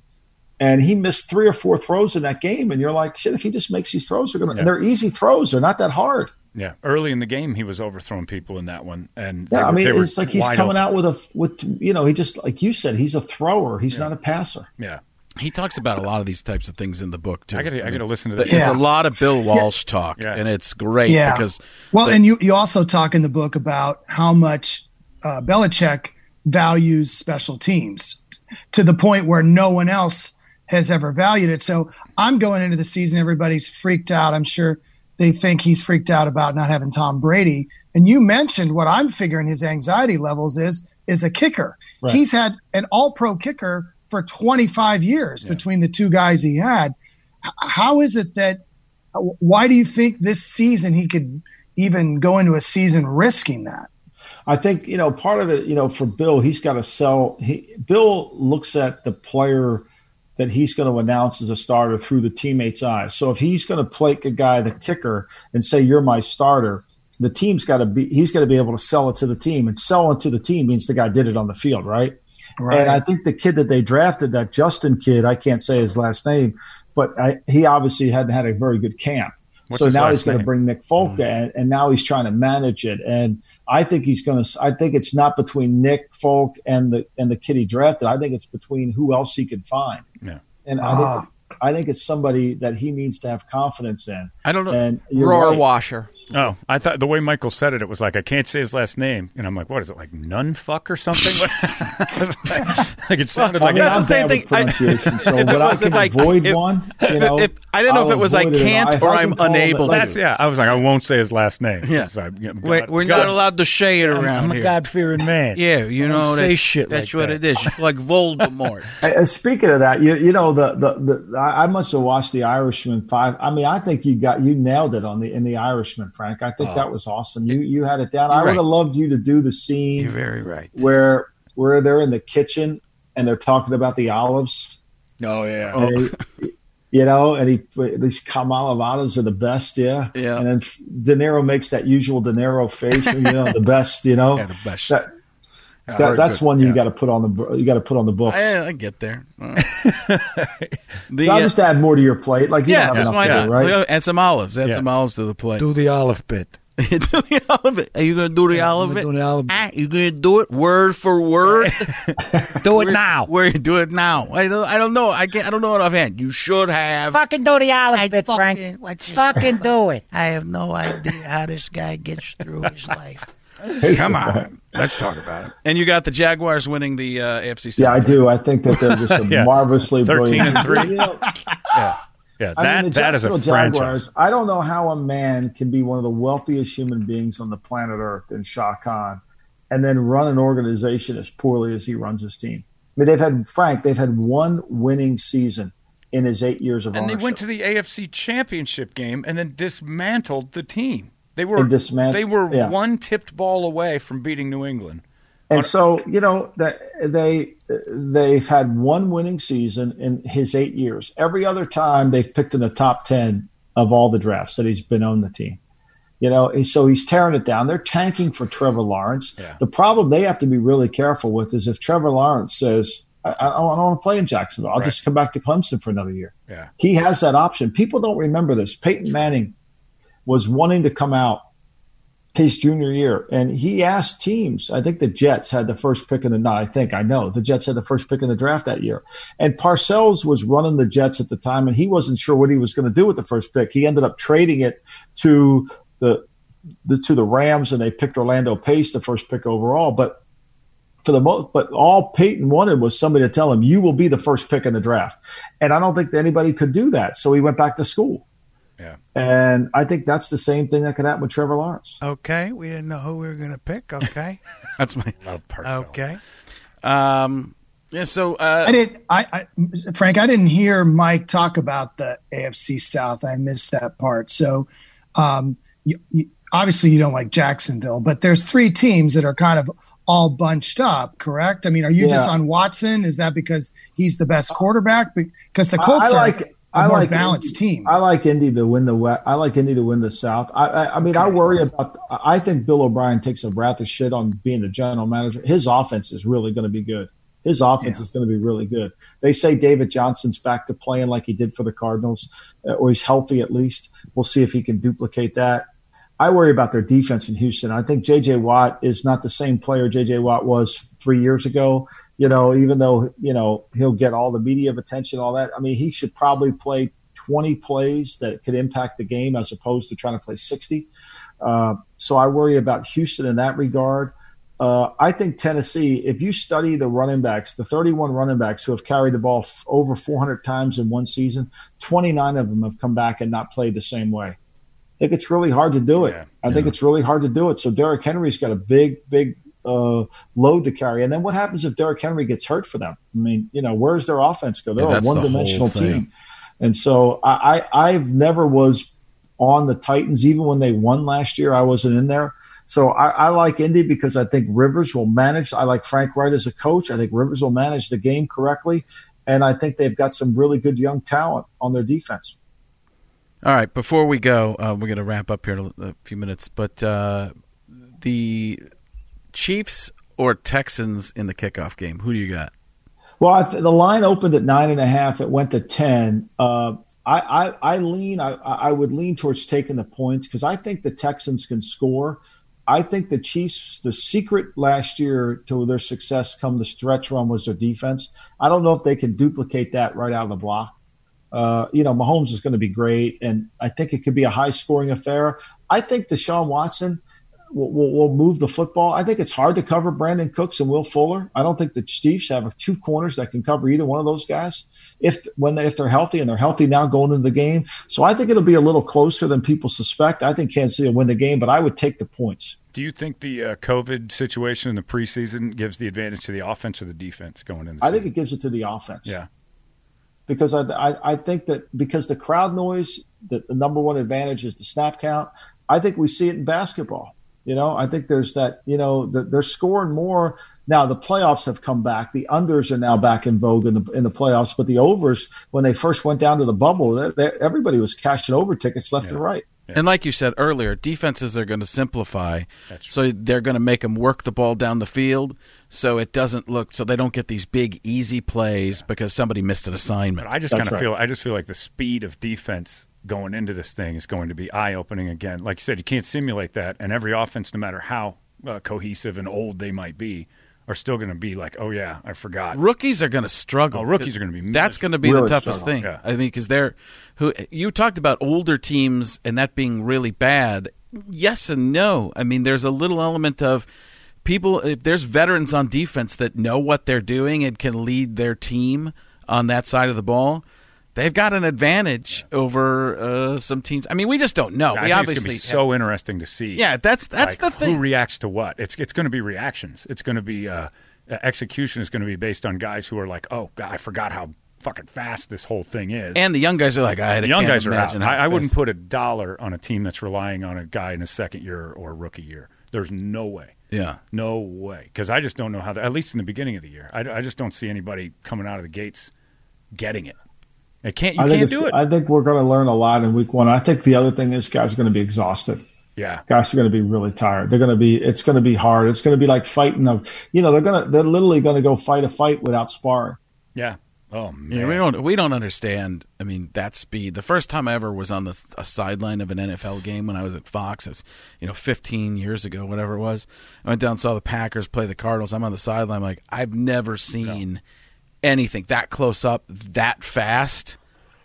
and he missed three or four throws in that game, and you're like, "Shit!" If he just makes these throws, they're going to. Yeah. And they're easy throws; they're not that hard. Yeah. Early in the game, he was overthrowing people in that one, and they Yeah, I mean, it's like he's coming open. out with a with you know, he just like you said, he's a thrower. He's not a passer. Yeah. he talks about a lot of these types of things in the book too. I gotta- I gotta listen to that. Yeah. a lot of Bill Walsh talk, Yeah. and it's great Yeah. because Well, the- and you, you also talk in the book about how much uh, Belichick values special teams to the point where no one else has ever valued it. So I'm going into the season, everybody's freaked out. I'm sure they think he's freaked out about not having Tom Brady. And you mentioned what I'm figuring his anxiety levels is is a kicker. Right. He's had an all pro kicker for 25 years between the two guys he had. How is it that why do you think this season he could even go into a season risking that? I think you know part of it. You know, for Bill, he's got to sell. He Bill looks at the player that he's going to announce as a starter through the teammates' eyes. So if he's going to play a guy, the kicker, and say you're my starter, the team's got to be he's got to be able to sell it to the team, and sell it to the team means the guy did it on the field, right? Right. And I think the kid that they drafted, that Justin kid, I can't say his last name, but I, he obviously hadn't had a very good camp. What's so now he's going to bring Nick Folk mm-hmm. in, and now he's trying to manage it. And I think he's going to. I think it's not between Nick Folk and the and the kid he drafted. I think it's between who else he can find. Yeah. And I think ah. I think it's somebody that he needs to have confidence in. I don't know. And you're Roar right. washer. Oh, I thought the way Michael said it, it was like I can't say his last name, and I'm like, what is it like, nun fuck or something? <laughs> like it sounded I like mean, That's I'm the same bad with thing. I- pronunciation, so <laughs> if it but I was can like- avoid if- one. if- You know, if- I didn't know if I'll it was I can't or I I'm can unable. like, That's yeah. I was like, I won't say his last name. Yeah. So I- yeah, We're, we're God- not allowed to say it around I'm a. God fearing man. Yeah, you I don't know say that, shit That's like what that. it is. It's like Voldemort. <laughs> Uh, speaking of that, you you know the the, the I I must have watched the Irishman five. I mean, I think you got you nailed it on the in the Irishman, Frank. I think oh. that was awesome. You you had it down. I Oh. You're would right. have loved you to do the scene You're very right. where where they're in the kitchen and they're talking about the olives. Oh yeah. And he- you know, and he these Kamala olives are the best, yeah. Yeah. And then De Niro makes that usual De Niro face, you know, the best, you know. <laughs> Yeah, the best. That, Yeah, that, that's good. one you Yeah. got to put on the you got to put on the books. I, I get there. <laughs> The, I'll uh, just add more to your plate. Like you yeah, don't have just enough why to not? do, right? Add some olives. Add Yeah. some olives to the plate. Do the olive bit. <laughs> do the olive. Bit. Are you going to do the olive? Bit? Do the olive Ah, you going to do it word for word? <laughs> Do it now. Where you do it now? I don't. I don't know. I can't. I don't know it offhand. You should have. Fucking do the olive bit, Frank. Fucking, what's your- Fucking do it. I have no idea how this guy gets through his life. Come on, let's talk about it. And you got the Jaguars winning the uh, AFC. South. Yeah, I do. I think that they're just a <laughs> Yeah. marvelously 13 brilliant. and three. You know, Yeah. Yeah. I mean, the that is a Jacksonville franchise. Jaguars. I don't know how a man can be one of the wealthiest human beings on the planet Earth in Shad Khan, and then run an organization as poorly as he runs his team. I mean, they've had Frank. They've had one winning season in his eight years of And they went to the AFC Championship game and then dismantled the team. They were dismant- they were yeah. one tipped ball away from beating New England. And so, you know, that they they've had one winning season in his eight years. Every other time they've picked in the top ten of all the drafts that he's been on the team. You know, and so he's tearing it down. They're tanking for Trevor Lawrence. Yeah. The problem they have to be really careful with is if Trevor Lawrence says, "I, I don't want to play in Jacksonville. I'll Right. just come back to Clemson for another year." Yeah. He has that option. People don't remember this. Peyton Manning was wanting to come out his junior year, and he asked teams. I think the Jets had the first pick in the. Not I think I know the Jets had the first pick in the draft that year, and Parcells was running the Jets at the time, and he wasn't sure what he was going to do with the first pick. He ended up trading it to the, the to the Rams, and they picked Orlando Pace, the first pick overall, but. For the most, but all Peyton wanted was somebody to tell him, "You will be the first pick in the draft," and I don't think anybody could do that. So he went back to school. Yeah. And I think that's the same thing that could happen with Trevor Lawrence. Okay, we didn't know who we were going to pick. Okay, <laughs> That's my. Love Parcells. okay. Um. Yeah. So. Uh, I did. I, I Frank, I didn't hear Mike talk about the AFC South. I missed that part. So, um, you, you, obviously you don't like Jacksonville, but there's three teams that are kind of all bunched up. Correct? I mean, are you just on Watson? Is that because he's the best quarterback? Because the Colts I like- are a I like balanced Indy. team. I like Indy to win the West. I like Indy to win the South. I, I, I mean, I worry about. I think Bill O'Brien takes a wrath of shit on being the general manager. His offense is really going to be good. His offense Yeah. is going to be really good. They say David Johnson's back to playing like he did for the Cardinals, uh, or he's healthy at least. We'll see if he can duplicate that. I worry about their defense in Houston. I think J.J. Watt is not the same player J.J. Watt was three years ago. You know, even though you know he'll get all the media attention, all that. I mean, he should probably play 20 plays that could impact the game as opposed to trying to play 60. Uh, so I worry about Houston in that regard. Uh, I think Tennessee, if you study the running backs, the 31 running backs who have carried the ball f- over 400 times in one season, 29 of them have come back and not played the same way. I think it's really hard to do it. Yeah. I think it's really hard to do it. So Derrick Henry's got a big, big uh, load to carry. And then what happens if Derrick Henry gets hurt for them? I mean, you know, where's their offense go? They're Yeah, a one dimensional team. And so I, I, I've never was on the Titans, even when they won last year, I wasn't in there. So I, I like Indy because I think Rivers will manage. I like Frank Reich as a coach. I think Rivers will manage the game correctly. and I think they've got some really good young talent on their defense. All right, before we go, uh, we're going to wrap up here in a, a few minutes. But uh, the Chiefs or Texans in the kickoff game, who do you got? Well, the line opened at nine and a half. It went to ten. Uh, I, I, I lean. I, I would lean towards taking the points because I think the Texans can score. I think the Chiefs. The secret last year to their success come the stretch run was their defense. I don't know if they can duplicate that right out of the block. Uh, you know, Mahomes is going to be great, and I think it could be a high scoring affair. I think Deshaun Watson will, will, will move the football. I think it's hard to cover Brandin Cooks and Will Fuller. I don't think the Chiefs have two corners that can cover either one of those guys if when they, if they're healthy and they're healthy now going into the game. So I think it'll be a little closer than people suspect. I think Kansas City will win the game, but I would take the points. Do you think the uh, COVID situation in the preseason gives the advantage to the offense or the defense going into? I think it gives it to the offense. Yeah. Because I, I, I think that because the crowd noise, the, the number one advantage is the snap count. I think we see it in basketball. You know, I think there's that. You know, the, they're scoring more now. The playoffs have come back. The unders are now back in vogue in the in the playoffs, but the overs, when they first went down to the bubble, they, they, everybody was cashing over tickets left and right. And like you said earlier, defenses are going to simplify, That's so they're going to make them work the ball down the field, so it doesn't look so they don't get these big easy plays because somebody missed an assignment. But I just kind of right. feel I just feel like the speed of defense going into this thing is going to be eye opening again. Like you said, you can't simulate that, and every offense, no matter how uh, cohesive and old they might be, are still going to be like, oh yeah, I forgot. Rookies are going to struggle. Oh, rookies are gonna be That's going to be Really the toughest struggle, thing. yeah. I mean, because they're who you talked about older teams and that being really bad. Yes and no. I mean, there's a little element of people. If there's veterans on defense that know what they're doing and can lead their team on that side of the ball. They've got an advantage over uh, some teams. I mean, we just don't know. We obviously it's to so interesting to see. yeah. That's that's like, the thing. Who reacts to what? It's it's going to be reactions. It's going to be uh, execution is going to be based on guys who are like, oh, God, I forgot how fucking fast this whole thing is. and the young guys are like, I had. the young guys are out. I, I wouldn't put a dollar on a team that's relying on a guy in his second year or rookie year. There's no way. Yeah. No way. Because I just don't know how, that, at least in the beginning of the year, I, I just don't see anybody coming out of the gates getting it. It can't, you I think can't do it. I think we're going to learn a lot in week one. I think the other thing is guys are going to be exhausted. yeah. Guys are going to be really tired. They're going to be. It's going to be hard. It's going to be like fighting a. You know, they're going to. They're literally going to go fight a fight without sparring. Yeah. Oh, man. Yeah, we don't we don't understand. I mean, that speed. The first time I ever was on the a sideline of an NFL game when I was at Fox, it's you know, 15 years ago, whatever it was. I went down and saw the Packers play the Cardinals. I'm on the sideline, like I've never seen anything that close up, that fast.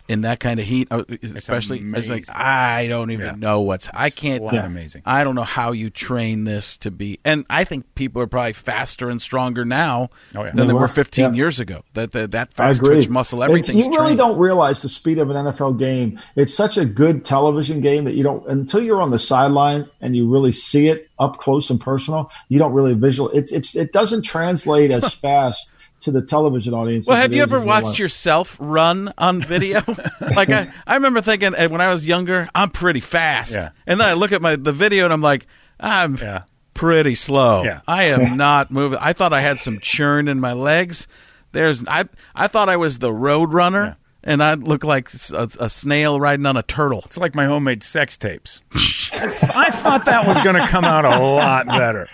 In that kind of heat, uh, especially, it's like. I don't even Yeah. know what's. I can't. Flat amazing. I don't know how you train this to be. And I think people are probably faster and stronger now Oh, yeah. than they They were were, 15 yeah. years ago. That that, that fast twitch muscle, everything. You really trained. don't realize the speed of an NFL game. It's such a good television game that you don't until you're on the sideline and you really see it up close and personal. You don't really visual. It's it's it doesn't translate as <laughs> fast to the television audience. Well, have you ever watched life. yourself run on video? <laughs> like I, I remember thinking uh, when I was younger, I'm pretty fast, Yeah. and then I look at my the video and I'm like, I'm Yeah. pretty slow. Yeah. I am <laughs> not moving. I thought I had some churn in my legs. There's I I thought I was the road runner. And I look like a, a snail riding on a turtle. It's like my homemade sex tapes. <laughs> I thought that was going to come out a lot better.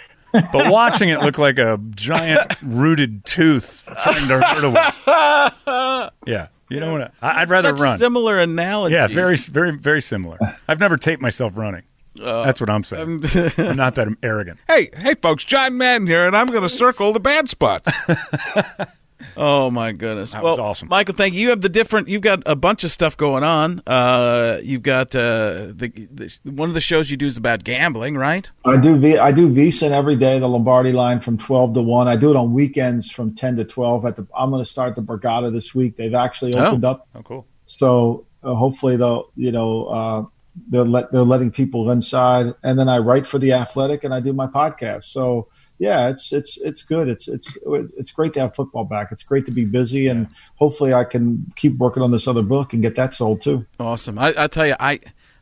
But watching it look like a giant rooted tooth trying to hurt away. <laughs> Yeah. You don't want to. I'd rather Such run. Similar analogy. Yeah, very, very, very similar. I've never taped myself running. Uh, That's what I'm saying. I'm not that <laughs> arrogant. Hey, hey, folks, John Madden here, and I'm going to circle the bad spots. <laughs> Oh my goodness! That well, was awesome. Michael. Thank you. You have the different. You've got a bunch of stuff going on. Uh, you've got uh, the, the one of the shows you do is about gambling, right? I do V I do VSiN every day, the Lombardi line from twelve to one. I do it on weekends from ten to twelve. At the I'm going to start the Borgata this week. They've actually Oh. opened up, Oh, cool. so uh, hopefully they'll you know uh, they're let they're letting people inside. And then I write for the Athletic and I do my podcast. So yeah, it's it's it's good. It's it's it's great to have football back. It's great to be busy, and hopefully I can keep working on this other book and get that sold too. Awesome. I, I tell you, I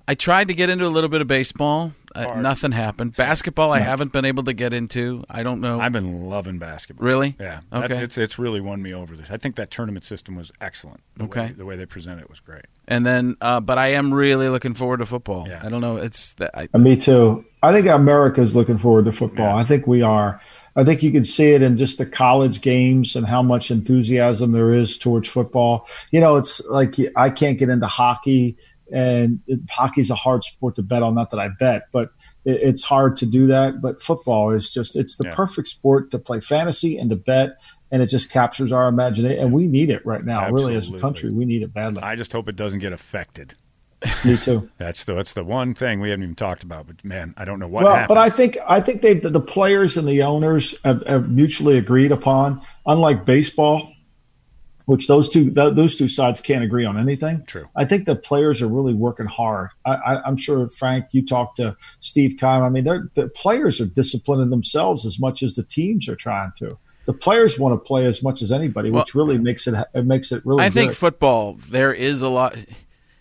I tried to get into a little bit of baseball. Uh, nothing happened. Basketball, I haven't been able to get into. I don't know. I've been loving basketball. Really? Yeah. That's, Okay. It's it's really won me over. This. I think that tournament system was excellent. The Okay. Way, the way they presented it was great. and then, uh, but I am really looking forward to football. Yeah. I don't know. It's that I, me too. I think America's looking forward to football. Yeah. I think we are. I think you can see it in just the college games and how much enthusiasm there is towards football. You know, it's like I can't get into hockey, and it, hockey's a hard sport to bet on. Not that I bet, but it, it's hard to do that. But football is just it's the Yeah. perfect sport to play fantasy and to bet, and it just captures our imagination. And we need it right now, really, as a country. We need it badly. I just hope it doesn't get affected. Me too. <laughs> That's the that's the one thing we haven't even talked about. But man, I don't know what well, happens. but I think I think they the, the players and the owners have, have mutually agreed upon. Unlike baseball, which those two th- those two sides can't agree on anything. True. I think the players are really working hard. I, I, I'm sure Frank, you talked to Steve Keim. I mean, they're, the players are disciplining themselves as much as the teams are trying to. The players want to play as much as anybody, which really makes it it makes it really. I think football. There is a lot.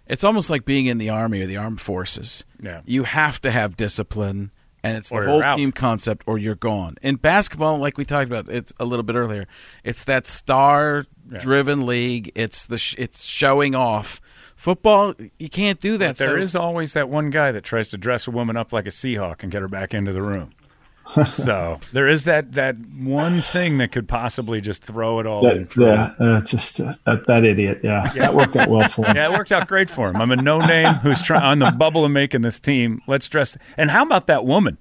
It's almost like being in the army or the armed forces. Yeah. you have to have discipline, and it's Or the whole team concept, or you're gone. In basketball, like we talked about, it's a little bit earlier. It's that star-driven league. It's the sh- it's showing off. Football, you can't do that. But there so- is always that one guy that tries to dress a woman up like a Seahawk and get her back into the room. So there is that that one thing that could possibly just throw it all in. that, yeah, uh, just uh, that, that idiot. Yeah, that worked out well for him. <laughs> Yeah, it worked out great for him. I'm a no name who's trying on the bubble of making this team. Let's dress. And how about that woman?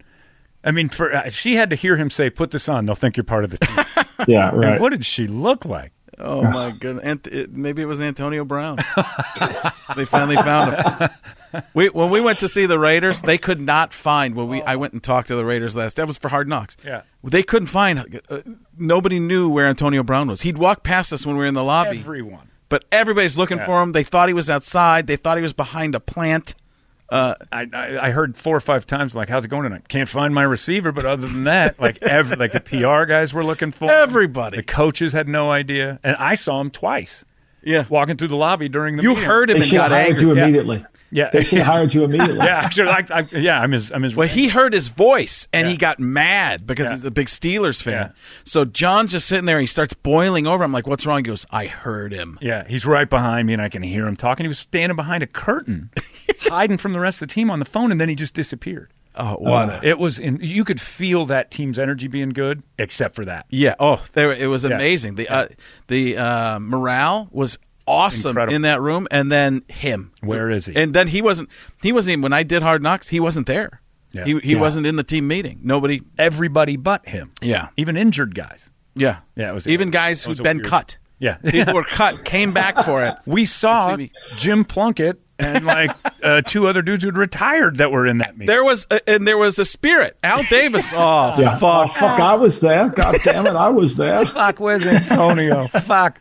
I mean, for uh, she had to hear him say, "Put this on." They'll think you're part of the team. <laughs> Yeah, And right. what did she look like? Oh my goodness! Ant- it, maybe it was Antonio Brown. <laughs> they finally found him. <laughs> We when we went to see the Raiders, they could not find. When we I went and talked to the Raiders last. That was for Hard Knocks. Yeah. they couldn't find. Uh, nobody knew where Antonio Brown was. He'd walk past us when we were in the lobby. Everyone. but everybody's looking Yeah. for him. They thought he was outside. They thought he was behind a plant. Uh, I, I I heard four or five times like, "How's it going tonight?" Can't find my receiver, but other than that, like every <laughs> like the PR guys were looking for him. Everybody. The coaches had no idea, and I saw him twice yeah, walking through the lobby during the you meeting. heard him They and got angry. you immediately. Yeah. Yeah, they should have hired you immediately. <laughs> Yeah, actually, like, I, yeah, I'm his. I'm his. Well, he heard his voice and he got mad because Yeah. he's a big Steelers fan. Yeah. So John's just sitting there. and He starts boiling over. I'm like, "What's wrong?" He goes, "I heard him." Yeah, he's right behind me, and I can hear him talking. He was standing behind a curtain, <laughs> hiding from the rest of the team on the phone, and then he just disappeared. Oh, what? a, It was, in, you could feel that team's energy being good, except for that. yeah. Oh, there. It was Yeah. amazing. The uh, the uh, morale was awesome Incredible. in that room, and then him. Where is he? And then he wasn't. He wasn't. Even, when I did Hard Knocks, he wasn't there. Yeah. He he Yeah. wasn't in the team meeting. Nobody. Everybody but him. Yeah. even injured guys. Yeah. Yeah, it was- even guys who'd a been weird- cut. Yeah. <laughs> People were cut, came back for it. We saw Jim Plunkett and like <laughs> uh, two other dudes who'd retired that were in that meeting. There was, uh, and there was a spirit. Al Davis. <laughs> Oh, Yeah. fuck. Oh, fuck, I was there. God damn it, I was there. Fuck, where's Antonio? Fuck.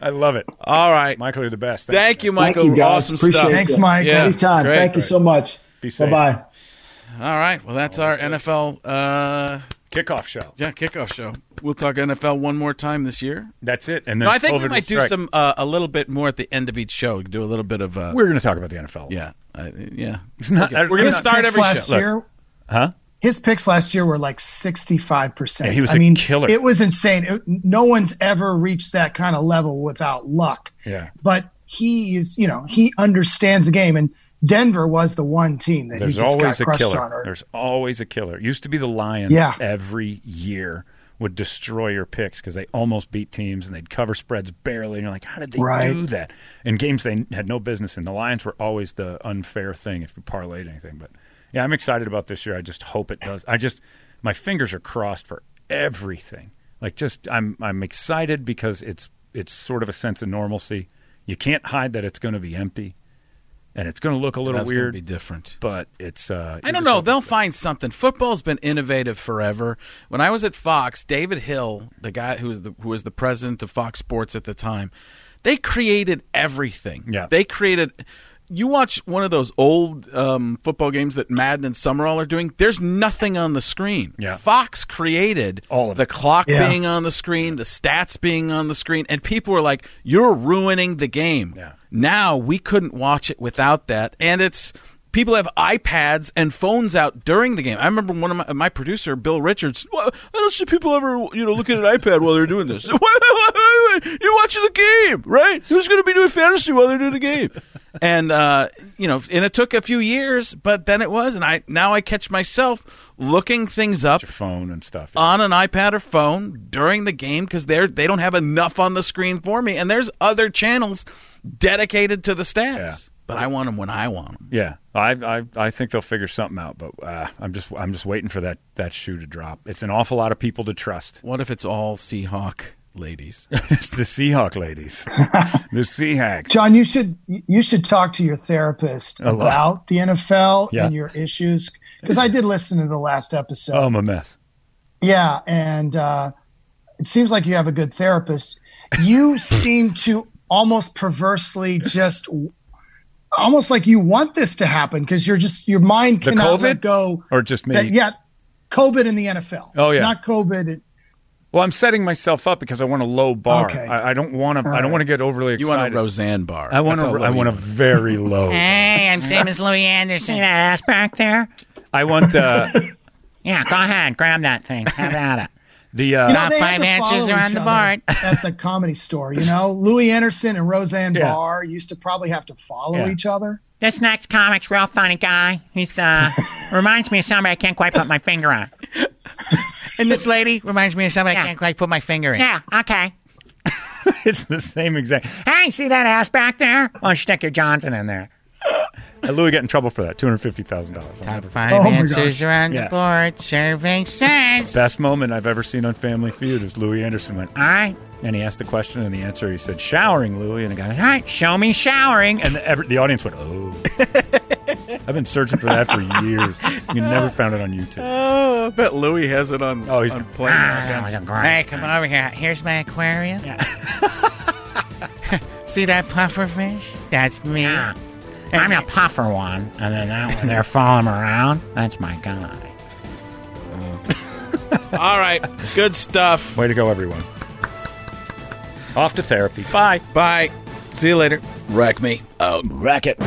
I love it. All right. Michael, you're the best. Thank you, Thank Michael. you, guys. Awesome Appreciate stuff. it. Thanks, Mike. Yeah. Anytime. Great. Thank you so much. Be safe. Bye bye. All right. Well, that's our NFL. Uh, Kickoff show. yeah, kickoff show. We'll talk NFL one more time this year. That's it. And then No, I think COVID we might do strike. some uh, a little bit more at the end of each show. Do a little bit of. Uh, We're going to talk about the NFL. yeah, uh, yeah. It's not, We're gonna start every last show. Look. year. Huh? His picks last year were like sixty-five percent. Yeah, he was I a mean, killer. It was insane. It- no one's ever reached that kind of level without luck. Yeah. But he is, you know, he understands the game, and Denver was the one team that There's he just always got a crushed killer. on. Or, There's always a killer. It used to be the Lions Yeah. every year would destroy your picks because they almost beat teams and they'd cover spreads barely. And you're like, how did they Right. do that? In games they had no business in. The Lions were always the unfair thing if you parlayed anything. But yeah, I'm excited about this year. I just hope it does. I just, my fingers are crossed for everything. Like just, I'm, I'm excited because it's, it's sort of a sense of normalcy. You can't hide that it's going to be empty. And it's going to look a little That's weird be different. but it's. Uh, I don't know. They'll find something. Football's been innovative forever. When I was at Fox, David Hill, the guy who was the who was the president of Fox Sports at the time, they created everything. Yeah. they created. You watch one of those old um, football games that Madden and Summerall are doing. There's nothing on the screen. Yeah. Fox created All of the it. clock Yeah. being on the screen, the stats being on the screen, and people were like, "You're ruining the game." Yeah. Now we couldn't watch it without that, and it's people have iPads and phones out during the game. I remember one of my, my producer, Bill Richards. "Well, I don't see people ever, you know, looking at an iPad while they're doing this. <laughs> Wait, wait, wait, wait, wait. You're watching the game, right? Who's going to be doing fantasy while they're doing the game? And uh, you know, and it took a few years, but then it was, and I now I catch myself looking things up Your phone and stuff. on an iPad or phone during the game because they're they don't have enough on the screen for me, and there's other channels dedicated to the stats. Yeah. But I want them when I want them. Yeah, I, I I think they'll figure something out, but uh, I'm just I'm just waiting for that that shoe to drop. It's an awful lot of people to trust. What if it's all Seahawk ladies? <laughs> it's the Seahawk ladies, <laughs> the Seahawks. John, you should you should talk to your therapist A lot. about the NFL Yeah. and your issues because I did listen to the last episode. Oh, I'm a mess. Yeah, and uh, it seems like you have a good therapist. You seem to almost perversely just, almost like you want this to happen because you're just your mind The cannot COVID? let go. Or just me? That, yeah, COVID in the NFL. Oh, yeah. not COVID. Well, I'm setting myself up because I want a low bar. Okay. I, I don't want to. I don't right. want to get overly excited. You want a Roseanne bar? I want That's a. I want a very low. <laughs> Hey, I'm same as Louie Anderson. That ass back there? I want uh, <laughs> Yeah, go ahead. Grab that thing. Have at it. The. Uh, You know, Top they five had to answers follow are on each the other board. at the comedy store. You know, Louie Anderson and Roseanne Yeah. Barr used to probably have to follow Yeah. each other. This next comic's real funny guy. He's uh <laughs> reminds me of somebody I can't quite put my finger on. <laughs> And this lady reminds me of somebody I can't quite put my finger in. Yeah, okay. <laughs> it's the same exact. Hey, see that ass back there? Why don't stick your Johnson in there? Uh, Louie got in trouble for that. Two hundred fifty thousand dollars. Top five Oh, answers are on Yeah. the board. Survey says. Best moment I've ever seen on Family Feud is Louie Anderson went, All right. and he asked the question, and the answer he said, "Showering, Louie," and the guy, all right, show me showering, and the, every, the audience went, "Oh." <laughs> I've been searching for that for years. You never found it on YouTube. Oh, I bet Louie has it on. Oh, he's- on play. Ah, that was a great. Hey, come on over here. Here's my aquarium. <laughs> See that puffer fish? That's me. Yeah. I'm a puffer one, and then that one there following him around. That's my guy. <laughs> All right, good stuff. Way to go, everyone. Off to therapy. Bye. Bye. See you later. Wreck me out. Racket.